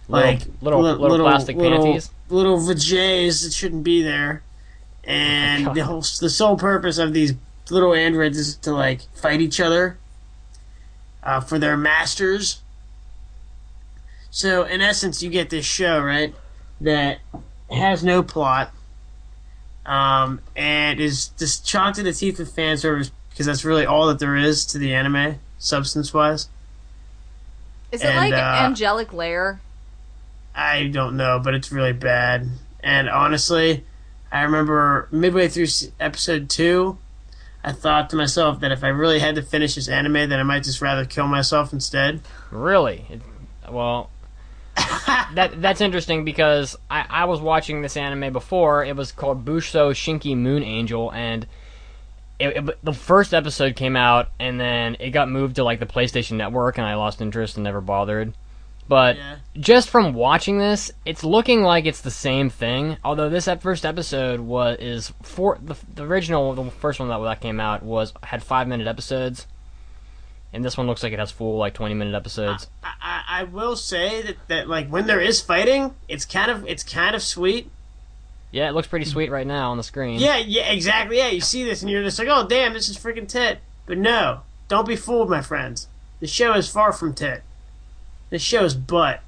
Little- like little- li- little plastic little, panties? little vajays that shouldn't be there, oh and the whole the sole purpose of these little androids is to like fight each other uh, for their masters. So in essence, you get this show right that has no plot, um, and is just chocked to the teeth with fan service because that's really all that there is to the anime, substance wise. Is it And, like uh, Angelic Layer? I don't know, but it's really bad. And honestly, I remember midway through episode two, I thought to myself that if I really had to finish this anime, then I might just rather kill myself instead. Really? It, well, [laughs] that that's interesting because I, I was watching this anime before. It was called Buso Shinki Moon Angel, and it, it- the first episode came out, and then it got moved to like the PlayStation Network, and I lost interest and never bothered. But just from watching this, it's looking like it's the same thing. Although this first episode was is for the, the original, the first one that that came out was had five minute episodes, and this one looks like it has full like twenty minute episodes. I, I will say that, that like when there is fighting, it's kind of it's kind of sweet. Yeah, it looks pretty sweet right now on the screen. Yeah, yeah, exactly. Yeah, you see this and you're just like, oh damn, this is freaking tit. But no, don't be fooled, my friends. The show is far from tit. The show's butt.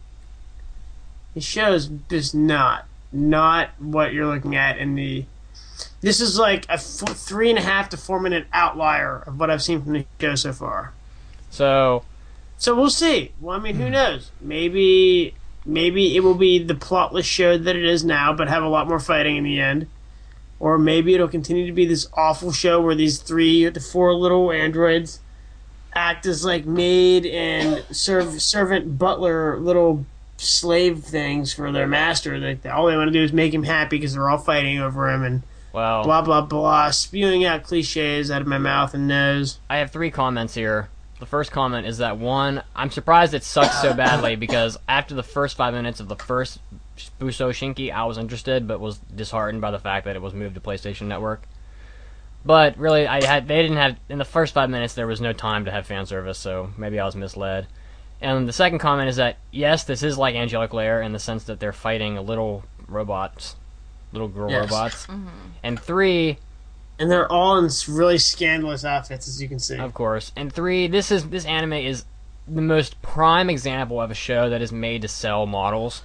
The show is just not not what you're looking at in the. This is like a f- three and a half to four minute outlier of what I've seen from the show so far. So, so we'll see. Well, I mean, who hmm. knows? Maybe, maybe it will be the plotless show that it is now, but have a lot more fighting in the end. Or maybe it'll continue to be this awful show where these three to four little androids act as like maid and serve servant butler little slave things for their master. Like all they want to do is make him happy because they're all fighting over him and well, blah blah blah, spewing out cliches out of my mouth and nose. I have three comments here. The first comment is that one, I'm surprised it sucks so badly [laughs] because after the first five minutes of the first Buso Shinki, I was interested but was disheartened by the fact that it was moved to PlayStation Network. But really, I had they didn't have in the first five minutes there was no time to have fan service, so maybe I was misled. And the second comment is that yes, this is like Angelic Layer in the sense that they're fighting little robots, little girl Yes. robots. [laughs] Mhm. And three, And they're all in really scandalous outfits, as you can see. Of course. And three, this is this anime is the most prime example of a show that is made to sell models.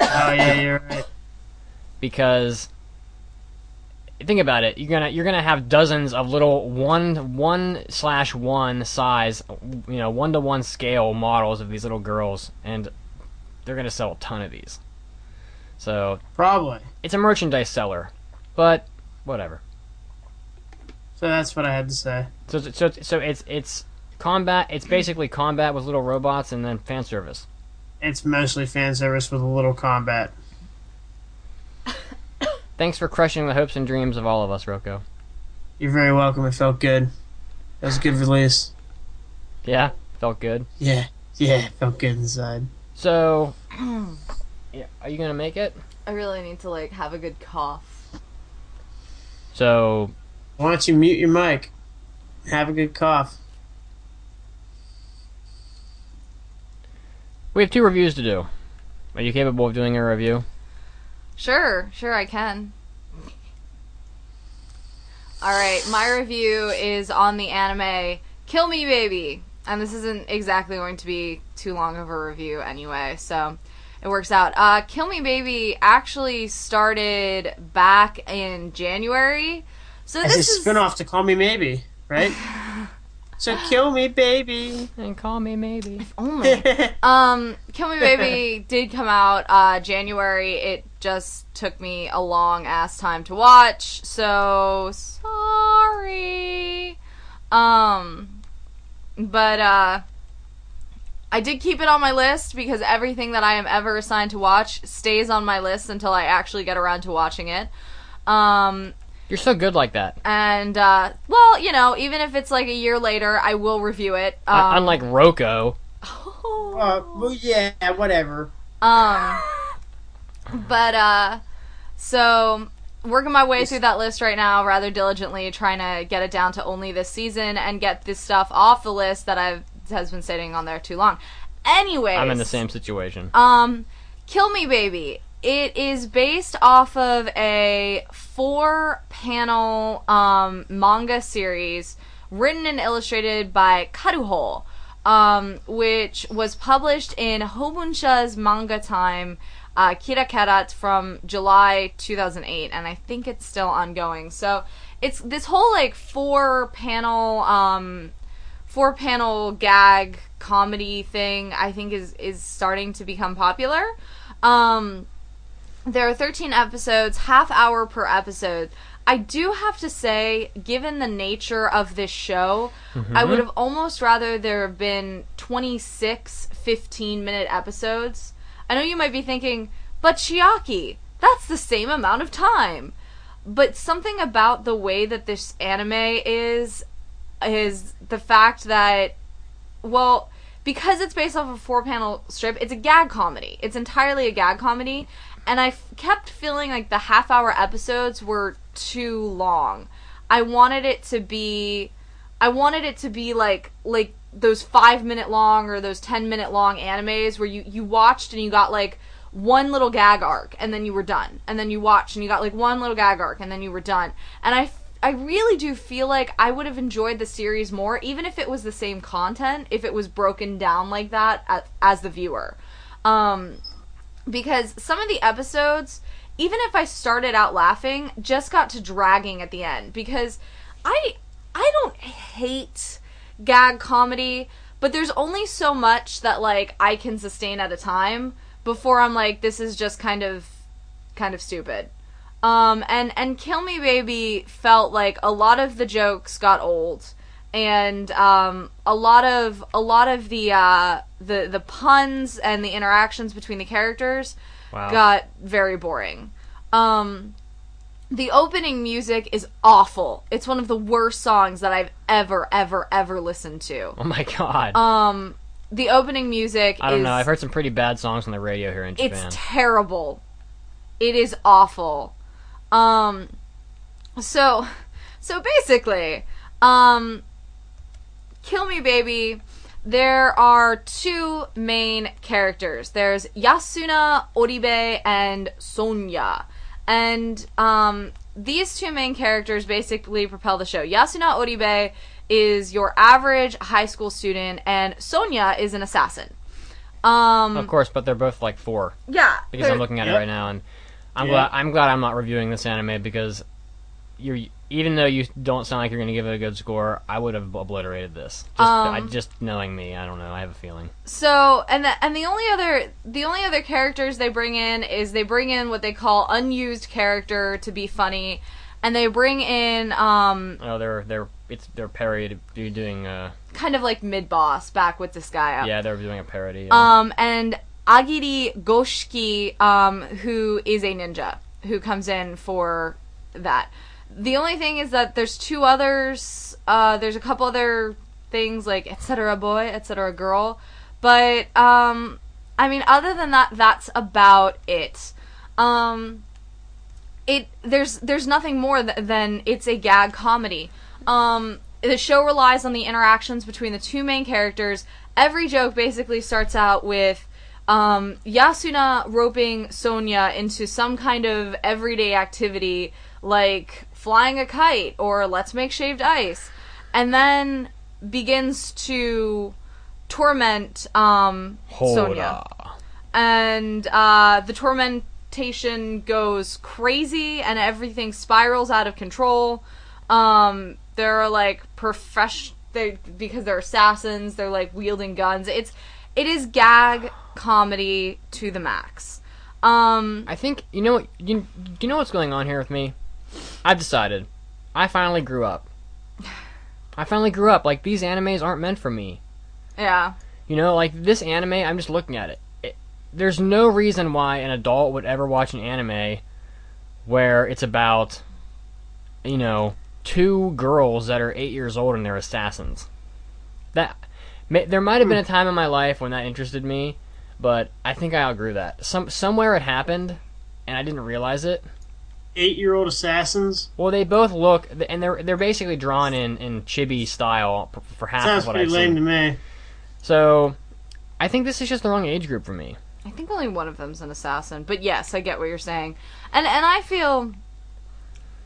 Oh yeah, you're right. Because think about it, you're gonna you're gonna have dozens of little one one slash one size, you know, one to one scale models of these little girls, and they're gonna sell a ton of these. So Probably. it's a merchandise seller, but whatever. So that's what I had to say. So so so it's it's combat. It's basically combat with little robots and then fan service. It's mostly fan service with a little combat. Thanks for crushing the hopes and dreams of all of us, Roko. You're very welcome. It felt good. That was a good release. Yeah, felt good. Yeah, yeah, felt good inside. So, [clears throat] yeah, are you gonna make it? I really need to like have a good cough. So, Why don't you mute your mic? Have a good cough. we have two reviews to do. Are you capable of doing a review? Sure, sure, I can. Alright, my review is on the anime Kill Me Baby. And this isn't exactly going to be too long of a review anyway, so it works out. Uh, Kill Me Baby actually started back in January. So As a this is spin-off to Call Me Maybe, right? [laughs] so kill me, baby. And call me maybe. only. [laughs] um, Kill Me Baby did come out uh, January. It just took me a long ass time to watch, so sorry. Um, but uh, I did keep it on my list because everything that I am ever assigned to watch stays on my list until I actually get around to watching it. Um, You're so good like that. and uh, well, you know, even if it's like a year later, I will review it. Um, Un- Unlike Roko. [laughs] Uh, well, yeah, whatever. Um, but uh, so working my way through that list right now rather diligently, trying to get it down to only this season and get this stuff off the list that I've has been sitting on there too long. Anyway, I'm in the same situation. um, Kill Me Baby. It is based off of a four panel um, manga series written and illustrated by Karuho, um, which was published in Hobunsha's Manga Time uh, Kirara Carat from July 2008, and I think it's still ongoing. So it's this whole like four panel um, four panel gag comedy thing I think is is starting to become popular. Um there are 13 episodes, half hour per episode. I do have to say, given the nature of this show, I Mhm. would have almost rather there have been 26 15 minute episodes. I know you might be thinking, but Chiaki, that's the same amount of time. But something about the way that this anime is is the fact that well because it's based off a four panel strip it's a gag comedy it's entirely a gag comedy and I f- kept feeling like the half hour episodes were too long. I wanted it to be i wanted it to be like like those five minute long or those ten minute long animes where you you watched and you got like one little gag arc and then you were done. And then you watched and you got like one little gag arc and then you were done. And i I really do feel like I would have enjoyed the series more, even if it was the same content, if it was broken down like that as, as the viewer. Um, because some of the episodes, even if I started out laughing, just got to dragging at the end. Because I I don't hate gag comedy, but there's only so much that like I can sustain at a time before I'm like, this is just kind of kind of stupid. Um, and and Kill Me Baby felt like a lot of the jokes got old, and um, a lot of a lot of the uh, the the puns and the interactions between the characters Wow. got very boring. Um, the opening music is awful. It's one of the worst songs that I've ever ever ever listened to. Oh my god. Um, the opening music I don't is know. I've heard some pretty bad songs on the radio here in Japan. it's terrible. It is awful. Um so so basically, um Kill Me Baby, there are two main characters. There's Yasuna Oribe and Sonya. And um these two main characters basically propel the show. Yasuna Oribe is your average high school student and Sonya is an assassin. Um of course, but they're both like four. Yeah, Because I'm looking at it right now, and I'm Yeah. glad I'm glad I'm not reviewing this anime because you're even though you don't sound like you're going to give it a good score, I would have obliterated this. Just, Um, I, just knowing me, I don't know. I have a feeling. So and the, and the only other the only other characters they bring in is they bring in what they call unused character to be funny, and they bring in um Oh, they're they're it's they're parody you're doing uh kind of like mid boss back with this guy. yeah they're doing a parody. yeah. Um and Agiri Goshiki um who is a ninja who comes in for that. The only thing is that there's two others. Uh, there's a couple other things like etc. Boy, etc. girl, but um, I mean, other than that, that's about it. Um, it there's there's nothing more th- than it's a gag comedy. Um, the show relies on the interactions between the two main characters. Every joke basically starts out with um, Yasuna roping Sonya into some kind of everyday activity like flying a kite or let's make shaved ice, and then begins to torment um, Sonya. And uh, the tormentation goes crazy and everything spirals out of control. Um, there are like profession they because they're assassins, they're like wielding guns. It's it is gag comedy to the max. Um, I think you know you you know what's going on here with me. I've decided. I finally grew up. I finally grew up. Like these animes aren't meant for me. yeah. You know, like this anime, I'm just looking at it. it. There's no reason why an adult would ever watch an anime where it's about, you know, two girls that are eight years old and they're assassins. That may, there might have been a hmm. time in my life when that interested me, but I think I outgrew that. Some somewhere it happened, and I didn't realize it. Eight-year-old assassins. Well, they both look, and they're they're basically drawn in in chibi style for- for half Sounds of what pretty I've lame seen. to me. So, I think this is just the wrong age group for me. I think only one of them's an assassin, but yes, I get what you're saying, and and I feel,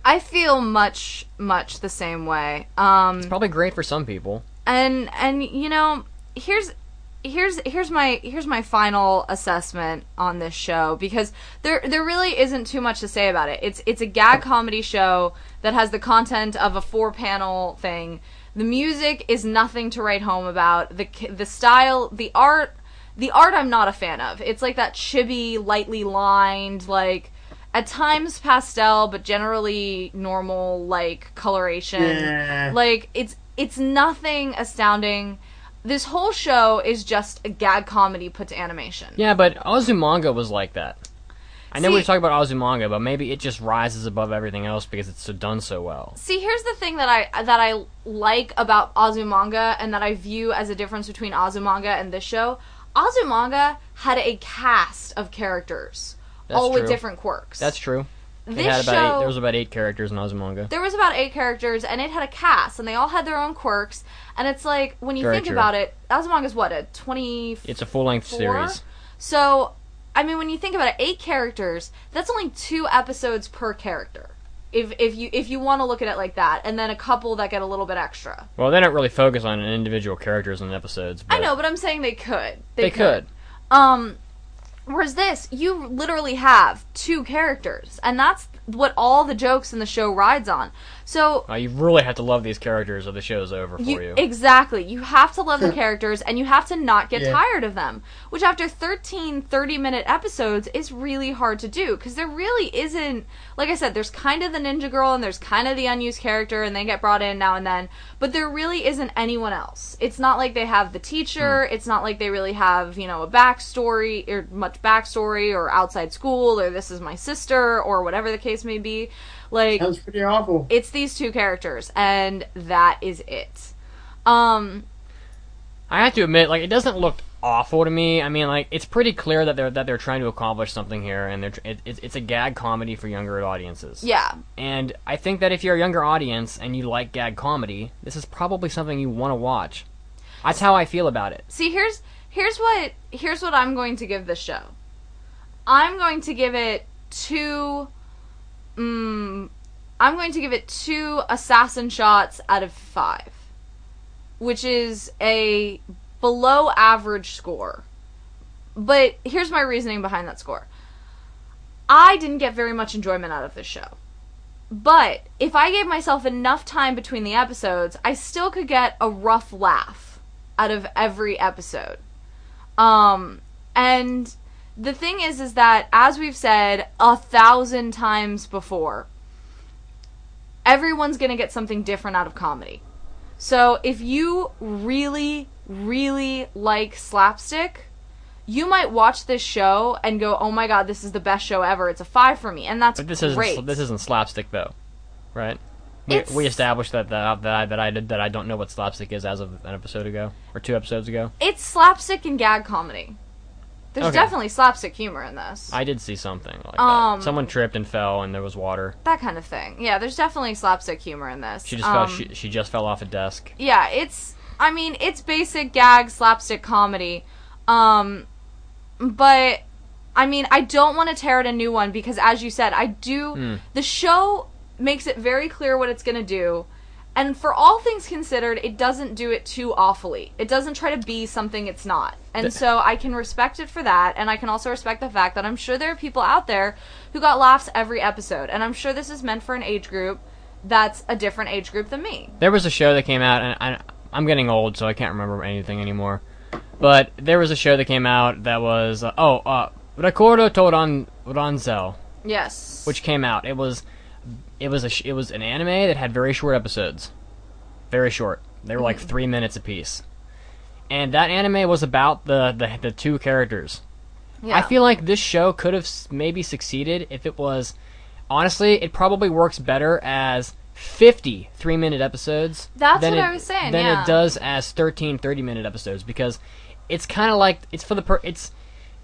I feel much much the same way. Um, It's probably great for some people. and and you know, here's here's here's my here's my final assessment on this show because there there really isn't too much to say about it. It's it's a gag comedy show that has the content of a four panel thing. The music is nothing to write home about. The the style, the art, the art I'm not a fan of. It's like that chibi, lightly lined, like at times pastel, but generally normal like coloration. Yeah. Like it's it's nothing astounding. This whole show is just a gag comedy put to animation. Yeah, but Azumanga was like that. I know we See- were talking about Azumanga, but maybe it just rises above everything else because it's done so well. See, here's the thing that I that I like about Azumanga and that I view as a difference between Azumanga and this show. Azumanga had a cast of characters, That's all with different quirks. That's true. It This had about show- eight, there was about eight characters in Azumanga. there was about eight characters and it had a cast and they all had their own quirks and it's like when you Very think true. about it azumanga's what a 20 It's a full length series. so i mean when you think about it eight characters that's only two episodes per character if if you if you want to look at it like that and then a couple that get a little bit extra Well, they don't really focus on individual characters in episodes. But i know but i'm saying they could they, could. um whereas this you literally have two characters and that's what all the jokes in the show rides on so Uh, you really have to love these characters, or the show's over for You, you. Exactly. You have to love the [laughs] characters and you have to not get Yeah. tired of them, which after 13 30 minute episodes is really hard to do because there really isn't like I said there's kind of the ninja girl and there's kind of the unused character and they get brought in now and then, but there really isn't anyone else. It's not like they have the teacher, it's not like they really have, you know, a backstory or much backstory or outside school or this is my sister or whatever the case may be. Like Sounds pretty awful. it's these two characters and that is it um I have to admit, like, it doesn't look awful to me. I mean, like, it's pretty clear that they're that they're trying to accomplish something here, and they're it, it's it's a gag comedy for younger audiences. yeah And I think that if you're a younger audience and you like gag comedy, this is probably something you want to watch. That's how I feel about it. see here's here's what here's what i'm going to give this show i'm going to give it two mm, i'm going to give it two assassin shots out of five which is a below average score. But here's my reasoning behind that score. I didn't get very much enjoyment out of this show. But if I gave myself enough time between the episodes, I still could get a rough laugh out of every episode. Um, and the thing is, is that as we've said a thousand times before, everyone's gonna get something different out of comedy. So if you really, really like slapstick, you might watch this show and go, "Oh my god, this is the best show ever! It's a five for me," and that's But this great. isn't this isn't slapstick though. right? We, we established that that that I, that I did that I don't know what slapstick is as of an episode ago or two episodes ago. It's slapstick and gag comedy. There's Okay. definitely slapstick humor in this. I did see something like Um, that. Someone tripped and fell, and there was water. that kind of thing. Yeah, there's definitely slapstick humor in this. She just Um, fell. She, she just fell off a desk. yeah, it's I mean, it's basic gag slapstick comedy. Um but I mean, I don't want to tear it a new one because as you said, I do Hmm. the show makes it very clear what it's going to do. And for all things considered, it doesn't do it too awfully. It doesn't try to be something it's not. And so I can respect it for that, and I can also respect the fact that I'm sure there are people out there who got laughs every episode. And I'm sure this is meant for an age group that's a different age group than me. There was a show that came out, and I, I'm getting old, so I can't remember anything anymore. But there was a show that came out that was uh, oh, uh, Recorder to Randoseru, Yes. which came out. It was it was a sh- it was an anime that had very short episodes, very short. They were like Mhm. three minutes apiece, and that anime was about the the, the two characters. Yeah. I feel like this show could have maybe succeeded if it was. Honestly, it probably works better as 50 three minute episodes. That's than what it- I was saying, Than yeah. it does as 13 30 minute episodes because it's kind of like it's for the per it's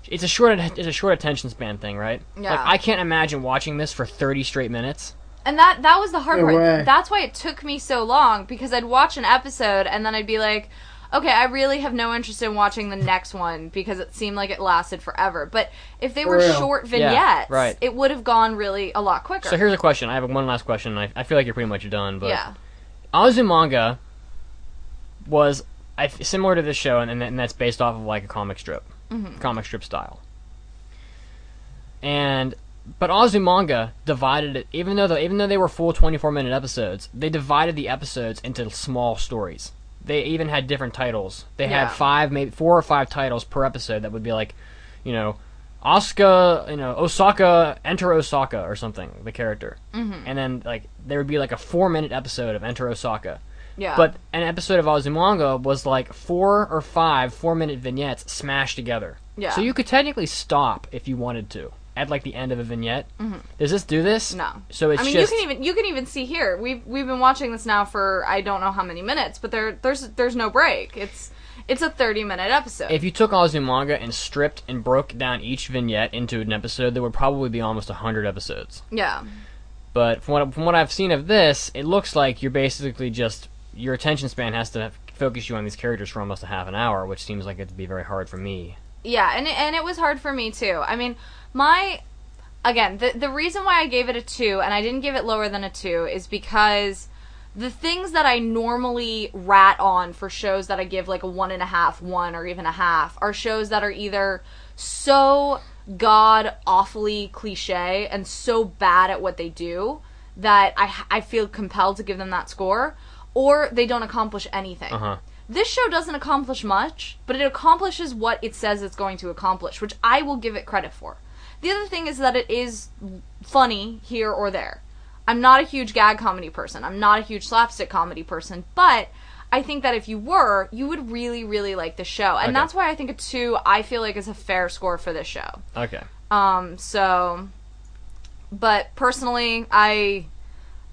it's a short it's a short attention span thing, right? Yeah. Like I can't imagine watching this for 30 straight minutes. And that that was the hard No part. way. That's why it took me so long because I'd watch an episode and then I'd be like, okay, I really have no interest in watching the next one because it seemed like it lasted forever. But if they For were real. short Yeah, vignettes, right. it would have gone really a lot quicker. So here's a question. I have one last question. I, I feel like you're pretty much done, but Yeah. Azumanga was I, similar to this show, and, and that's based off of like a comic strip, Mhm. comic strip style. And but Azumanga divided it, even though the, even though they were full 24 minute episodes, they divided the episodes into small stories. They even had different titles. They Yeah. had five, maybe four or five titles per episode that would be like, you know, Asuka, you know, Osaka, enter Osaka or something, the character. Mhm. And then like there would be like a four minute episode of Enter Osaka. Yeah. But an episode of Azumanga was like four or five four minute vignettes smashed together. Yeah. So you could technically stop if you wanted to at like the end of a vignette. Mhm. Does this do this? No. So it's I mean, just you can even you can even see here. We've we've been watching this now for I don't know how many minutes, but there there's there's no break. It's it's a 30 minute episode. if you took Azumanga and stripped and broke down each vignette into an episode, there would probably be almost hundred episodes. yeah. But from what from what I've seen of this, it looks like you're basically just your attention span has to focus you on these characters for almost a half an hour, which seems like it'd be very hard for me. Yeah, and it, and it was hard for me too. I mean, my again, the the reason why I gave it a two and I didn't give it lower than a two is because the things that I normally rat on for shows that I give like a one and a half, one or even a half are shows that are either so god awfully cliche and so bad at what they do that I I feel compelled to give them that score, or they don't accomplish anything. Uh huh. This show doesn't accomplish much, but it accomplishes what it says it's going to accomplish, which I will give it credit for. The other thing is that it is funny here or there. I'm not a huge gag comedy person. I'm not a huge slapstick comedy person, but I think that if you were, you would really, really like the show. And Okay. that's why I think a two, I feel like, is a fair score for this show. Okay. Um, so, but personally, I,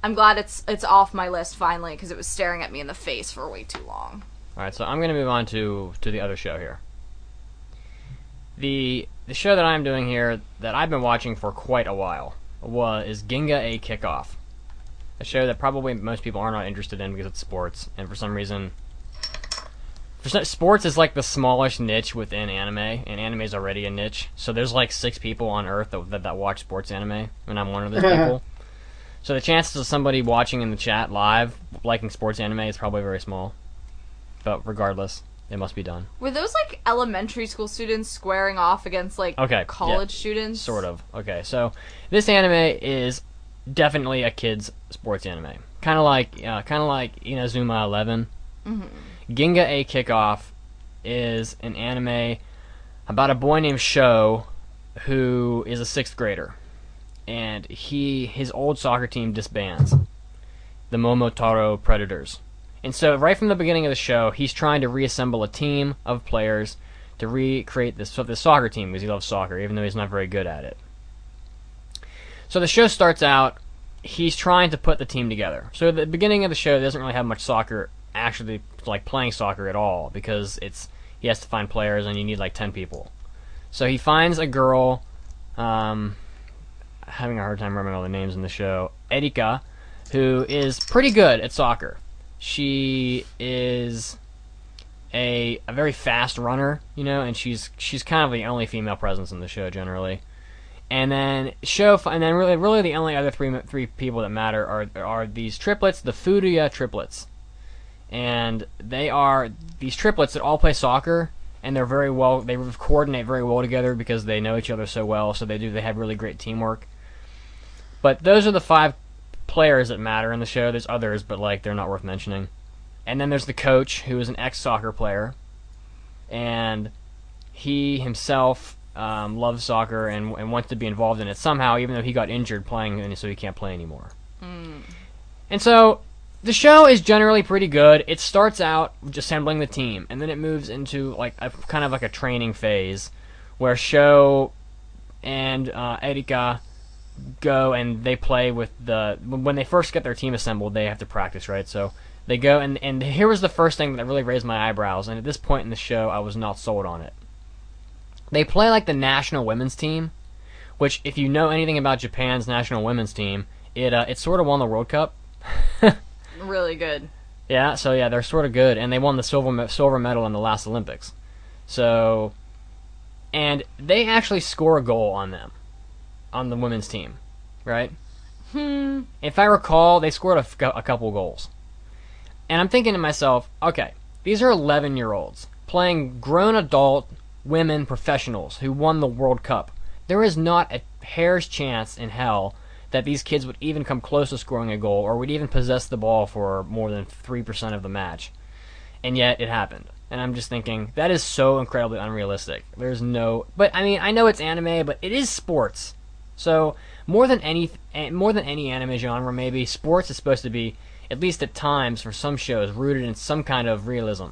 I'm glad it's it's off my list finally because it was staring at me in the face for way too long. All right, so I'm going to move on to to the other show here. The the show that I'm doing here that I've been watching for quite a while was is Ginga A Kickoff, a show that probably most people are not interested in because it's sports, and for some reason, for some, sports is like the smallest niche within anime, and anime is already a niche. So there's like six people on Earth that that, that watch sports anime, and I'm one of those [laughs] people. So the chances of somebody watching in the chat live liking sports anime is probably very small. But regardless, it must be done. Were those like elementary school students squaring off against like Okay. college yeah, students? Sort of. Okay, so this anime is definitely a kids sports anime. Kind of like uh, kind of like Inazuma 11. Mhm. Ginga A Kickoff is an anime about a boy named Sho who is a 6th grader. And he his old soccer team disbands. The Momoyama Predators. And so right from the beginning of the show, he's trying to reassemble a team of players to recreate this this soccer team because he loves soccer, even though he's not very good at it. So the show starts out he's trying to put the team together. So the beginning of the show doesn't really have much soccer actually like playing soccer at all because it's he has to find players and you need like 10 people. So he finds a girl um having a hard time remembering all the names in the show, Erika, who is pretty good at soccer. She is a a very fast runner, you know, and she's she's kind of the only female presence in the show generally. And then show, and then really, really the only other three three people that matter are are these triplets, the Furuya triplets, and they are these triplets that all play soccer, and they're very well, they coordinate very well together because they know each other so well. So they do, they have really great teamwork. But those are the five players that matter in the Sho. There's others, but like they're not worth mentioning. And then there's the coach, who is an ex soccer player, and he himself um, loves soccer and, and wants to be involved in it somehow, even though he got injured playing, and so he can't play anymore. Mm. And so the show is generally pretty good. It starts out assembling the team, and then it moves into like a kind of like a training phase, where show and uh, Erika go and they play with the when they first get their team assembled, they have to practice, right? So they go and and here was the first thing that really raised my eyebrows, and at this point in the show, I was not sold on it. They play like the national women's team, which if you know anything about Japan's national women's team, it uh, it sort of won the World Cup. [laughs] Really good. Yeah, so yeah, they're sort of good, and they won the silver silver medal in the last Olympics. So, and they actually score a goal on them, on the women's team, right? Hmm. If I recall, they scored a, f- a couple goals, and I'm thinking to myself, okay, these are 11 year olds playing grown adult women professionals who won the World Cup. There is not a hair's chance in hell that these kids would even come close to scoring a goal or would even possess the ball for more than 3% of the match. And yet it happened. And I'm just thinking, that is so incredibly unrealistic. There's no. But, I mean, I know it's anime, but it is sports. So, more than any eh, more than any anime genre, maybe, sports is supposed to be, at least at times, for some shows, rooted in some kind of realism.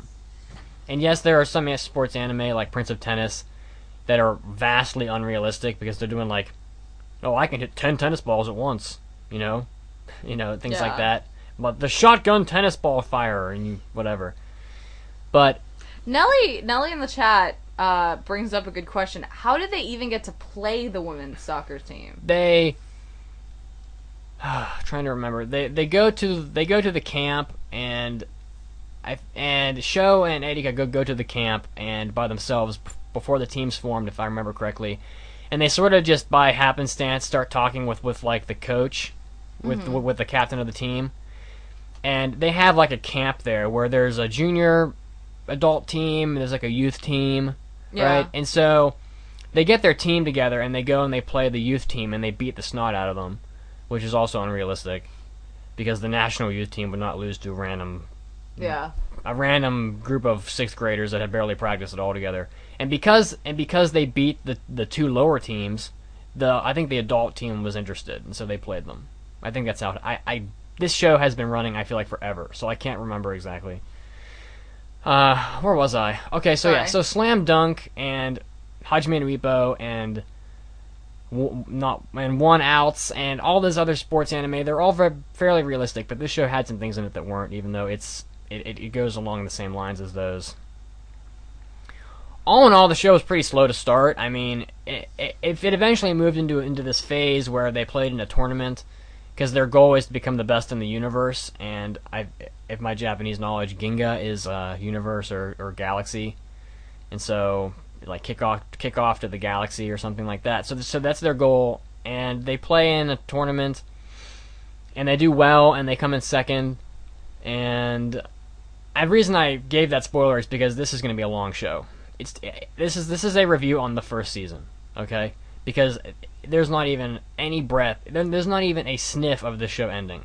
And yes, there are some eh, sports anime, like Prince of Tennis, that are vastly unrealistic because they're doing, like, oh, I can hit ten tennis balls at once, you know, you know things Yeah. like that. But the shotgun tennis ball fire and you, whatever. But Nelly, Nelly in the chat uh, brings up a good question. How did they even get to play the women's soccer team? they, [sighs] trying to remember, they they go to they go to the camp and I and Sho and Erika go go to the camp and by themselves before the team's formed, if I remember correctly, and they sort of just by happenstance start talking with with like the coach, with Mhm. with the captain of the team, and they have like a camp there where there's a junior adult team, there's like a youth team, Yeah. right? And so they get their team together and they go and they play the youth team and they beat the snot out of them, which is also unrealistic because the national youth team would not lose to a random Yeah. a random group of sixth graders that had barely practiced at all together. And because and because they beat the the two lower teams, the I think the adult team was interested, and so they played them. I think that's how I, I this show has been running. I feel like forever, so I can't remember exactly. Uh, where was I? Okay, so yeah, Sorry. so Slam Dunk and Hajime no Ippo and w- not and one outs and all those other sports anime they're all very, fairly realistic but this show had some things in it that weren't even though it's it, it, it goes along the same lines as those all in all the show was pretty slow to start i mean it, it, if it eventually moved into into this phase where they played in a tournament because their goal is to become the best in the universe and i if my japanese knowledge ginga is uh, universe or, or galaxy and so like kick off kick off to the galaxy or something like that. So so that's their goal, and they play in a tournament, and they do well, and they come in second. And the reason I gave that spoiler is because this is going to be a long show. It's this is this is a review on the first season, okay? Because there's not even any breath, there's not even a sniff of the show ending.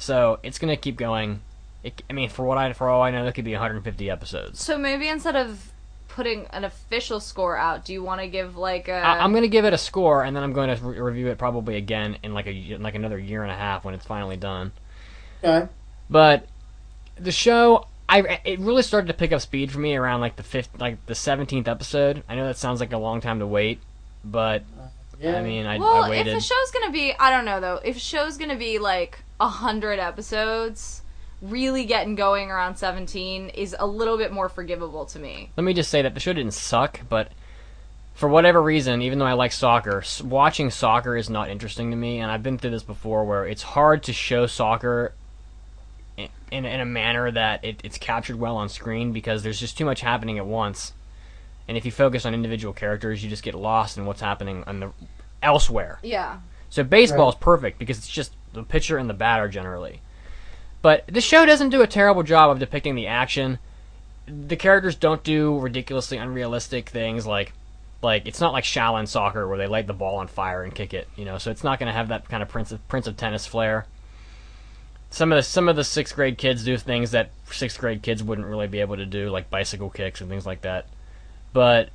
So it's going to keep going. It, I mean, for what I for all I know, there could be 150 episodes. So maybe instead of putting an official score out, do you want to give like a? I, I'm going to give it a score, and then I'm going to re- review it probably again in like a y- like another year and a half when it's finally done. Okay. But the show, I it really started to pick up speed for me around like the fifth, like the seventeenth episode. I know that sounds like a long time to wait, but uh, yeah. I mean, I, well, I if waited. a show's gonna be, I don't know though. If a show's gonna be like a hundred episodes, really getting going around seventeen is a little bit more forgivable to me. Let me just say that the show didn't suck, but for whatever reason, even though I like soccer, watching soccer is not interesting to me. And I've been through this before, where it's hard to show soccer in in, in a manner that it, it's captured well on screen because there's just too much happening at once. And if you focus on individual characters, you just get lost in what's happening on the elsewhere. Yeah. So baseball Right. is perfect because it's just the pitcher and the batter generally. But the show doesn't do a terrible job of depicting the action. The characters don't do ridiculously unrealistic things like like it's not like Shaolin soccer where they light the ball on fire and kick it, you know. So it's not going to have that kind of Prince of Prince of Tennis flair. Some of the some of the sixth grade kids do things that sixth grade kids wouldn't really be able to do, like bicycle kicks and things like that. But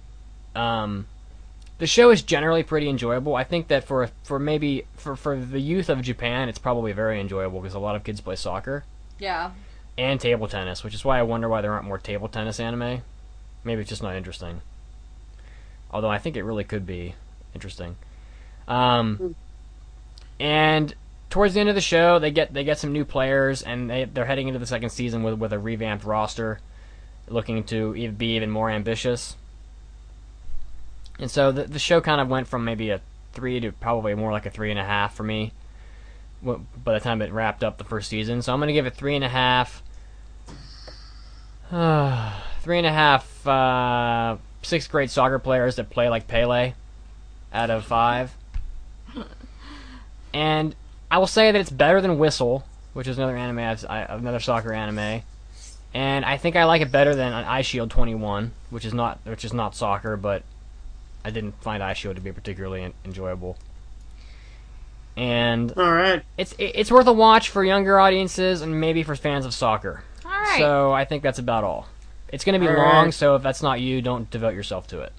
um, the show is generally pretty enjoyable. I think that for for maybe for for the youth of Japan, it's probably very enjoyable because a lot of kids play soccer Yeah. and table tennis, which is why I wonder why there aren't more table tennis anime. Maybe it's just not interesting. Although I think it really could be interesting. Um, and towards the end of the show, they get they get some new players, and they they're heading into the second season with with a revamped roster, looking to be even more ambitious. And so the the show kind of went from maybe a three to probably more like a three and a half for me. By the time it wrapped up the first season, so I'm gonna give it three and a half. [sighs] three and a half uh, sixth grade soccer players that play like Pele out of five. [laughs] And I will say that it's better than Whistle, which is another anime, I've, I, another soccer anime. And I think I like it better than Eyeshield 21, which is not which is not soccer, but I didn't find Eyeshield to be particularly en- enjoyable. And all right, it's it- it's worth a watch for younger audiences and maybe for fans of soccer. All right. So I think that's about all. It's going to be All long, right. so if that's not you, don't devote yourself to it.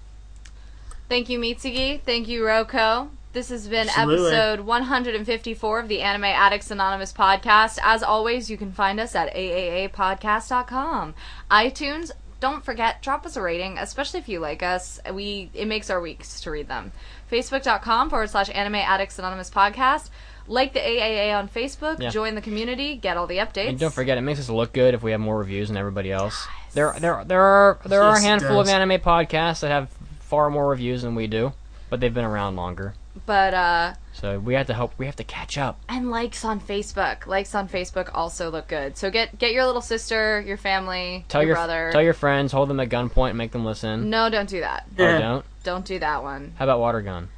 Thank you, Mitsugi. Thank you, Roko. This has been Absolutely. episode 154 of the Anime Addicts Anonymous podcast. As always, you can find us at aaapodcast.com. iTunes, don't forget, drop us a rating, especially if you like us. We It makes our weeks to read them. Facebook.com forward slash Anime Addicts Anonymous podcast. Like the AAA on Facebook, Yeah. join the community, get all the updates. And don't forget, it makes us look good if we have more reviews than everybody else. There, there, there are there are Yes, a it handful of does. anime podcasts that have far more reviews than we do, but they've been around longer. But, uh, So we have to help. We have to catch up. and likes on Facebook. Likes on Facebook also look good. So get get your little sister, your family, Tell your, your, brother. tell your friends, hold them at gunpoint, and make them listen. No, don't do that. Oh, don't. Don't do that one. How about water gun?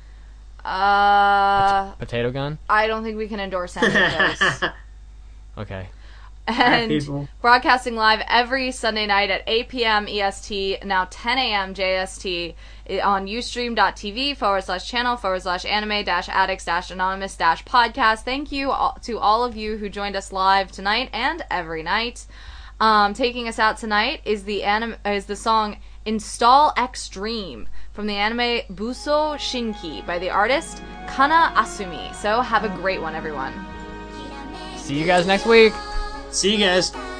Uh, Potato gun? I don't think we can endorse any of those. [laughs] Okay. And people. broadcasting live every Sunday night at 8 p.m. EST, now 10 a.m. JST i- on ustream.tv forward slash channel forward slash anime dash addicts dash anonymous dash podcast. Thank you all, to all of you who joined us live tonight and every night. Um, taking us out tonight is the anim- is the song Install Extreme from the anime Buso Shinki by the artist Kana Asumi. So have a great one, everyone. See you guys next week. See you guys.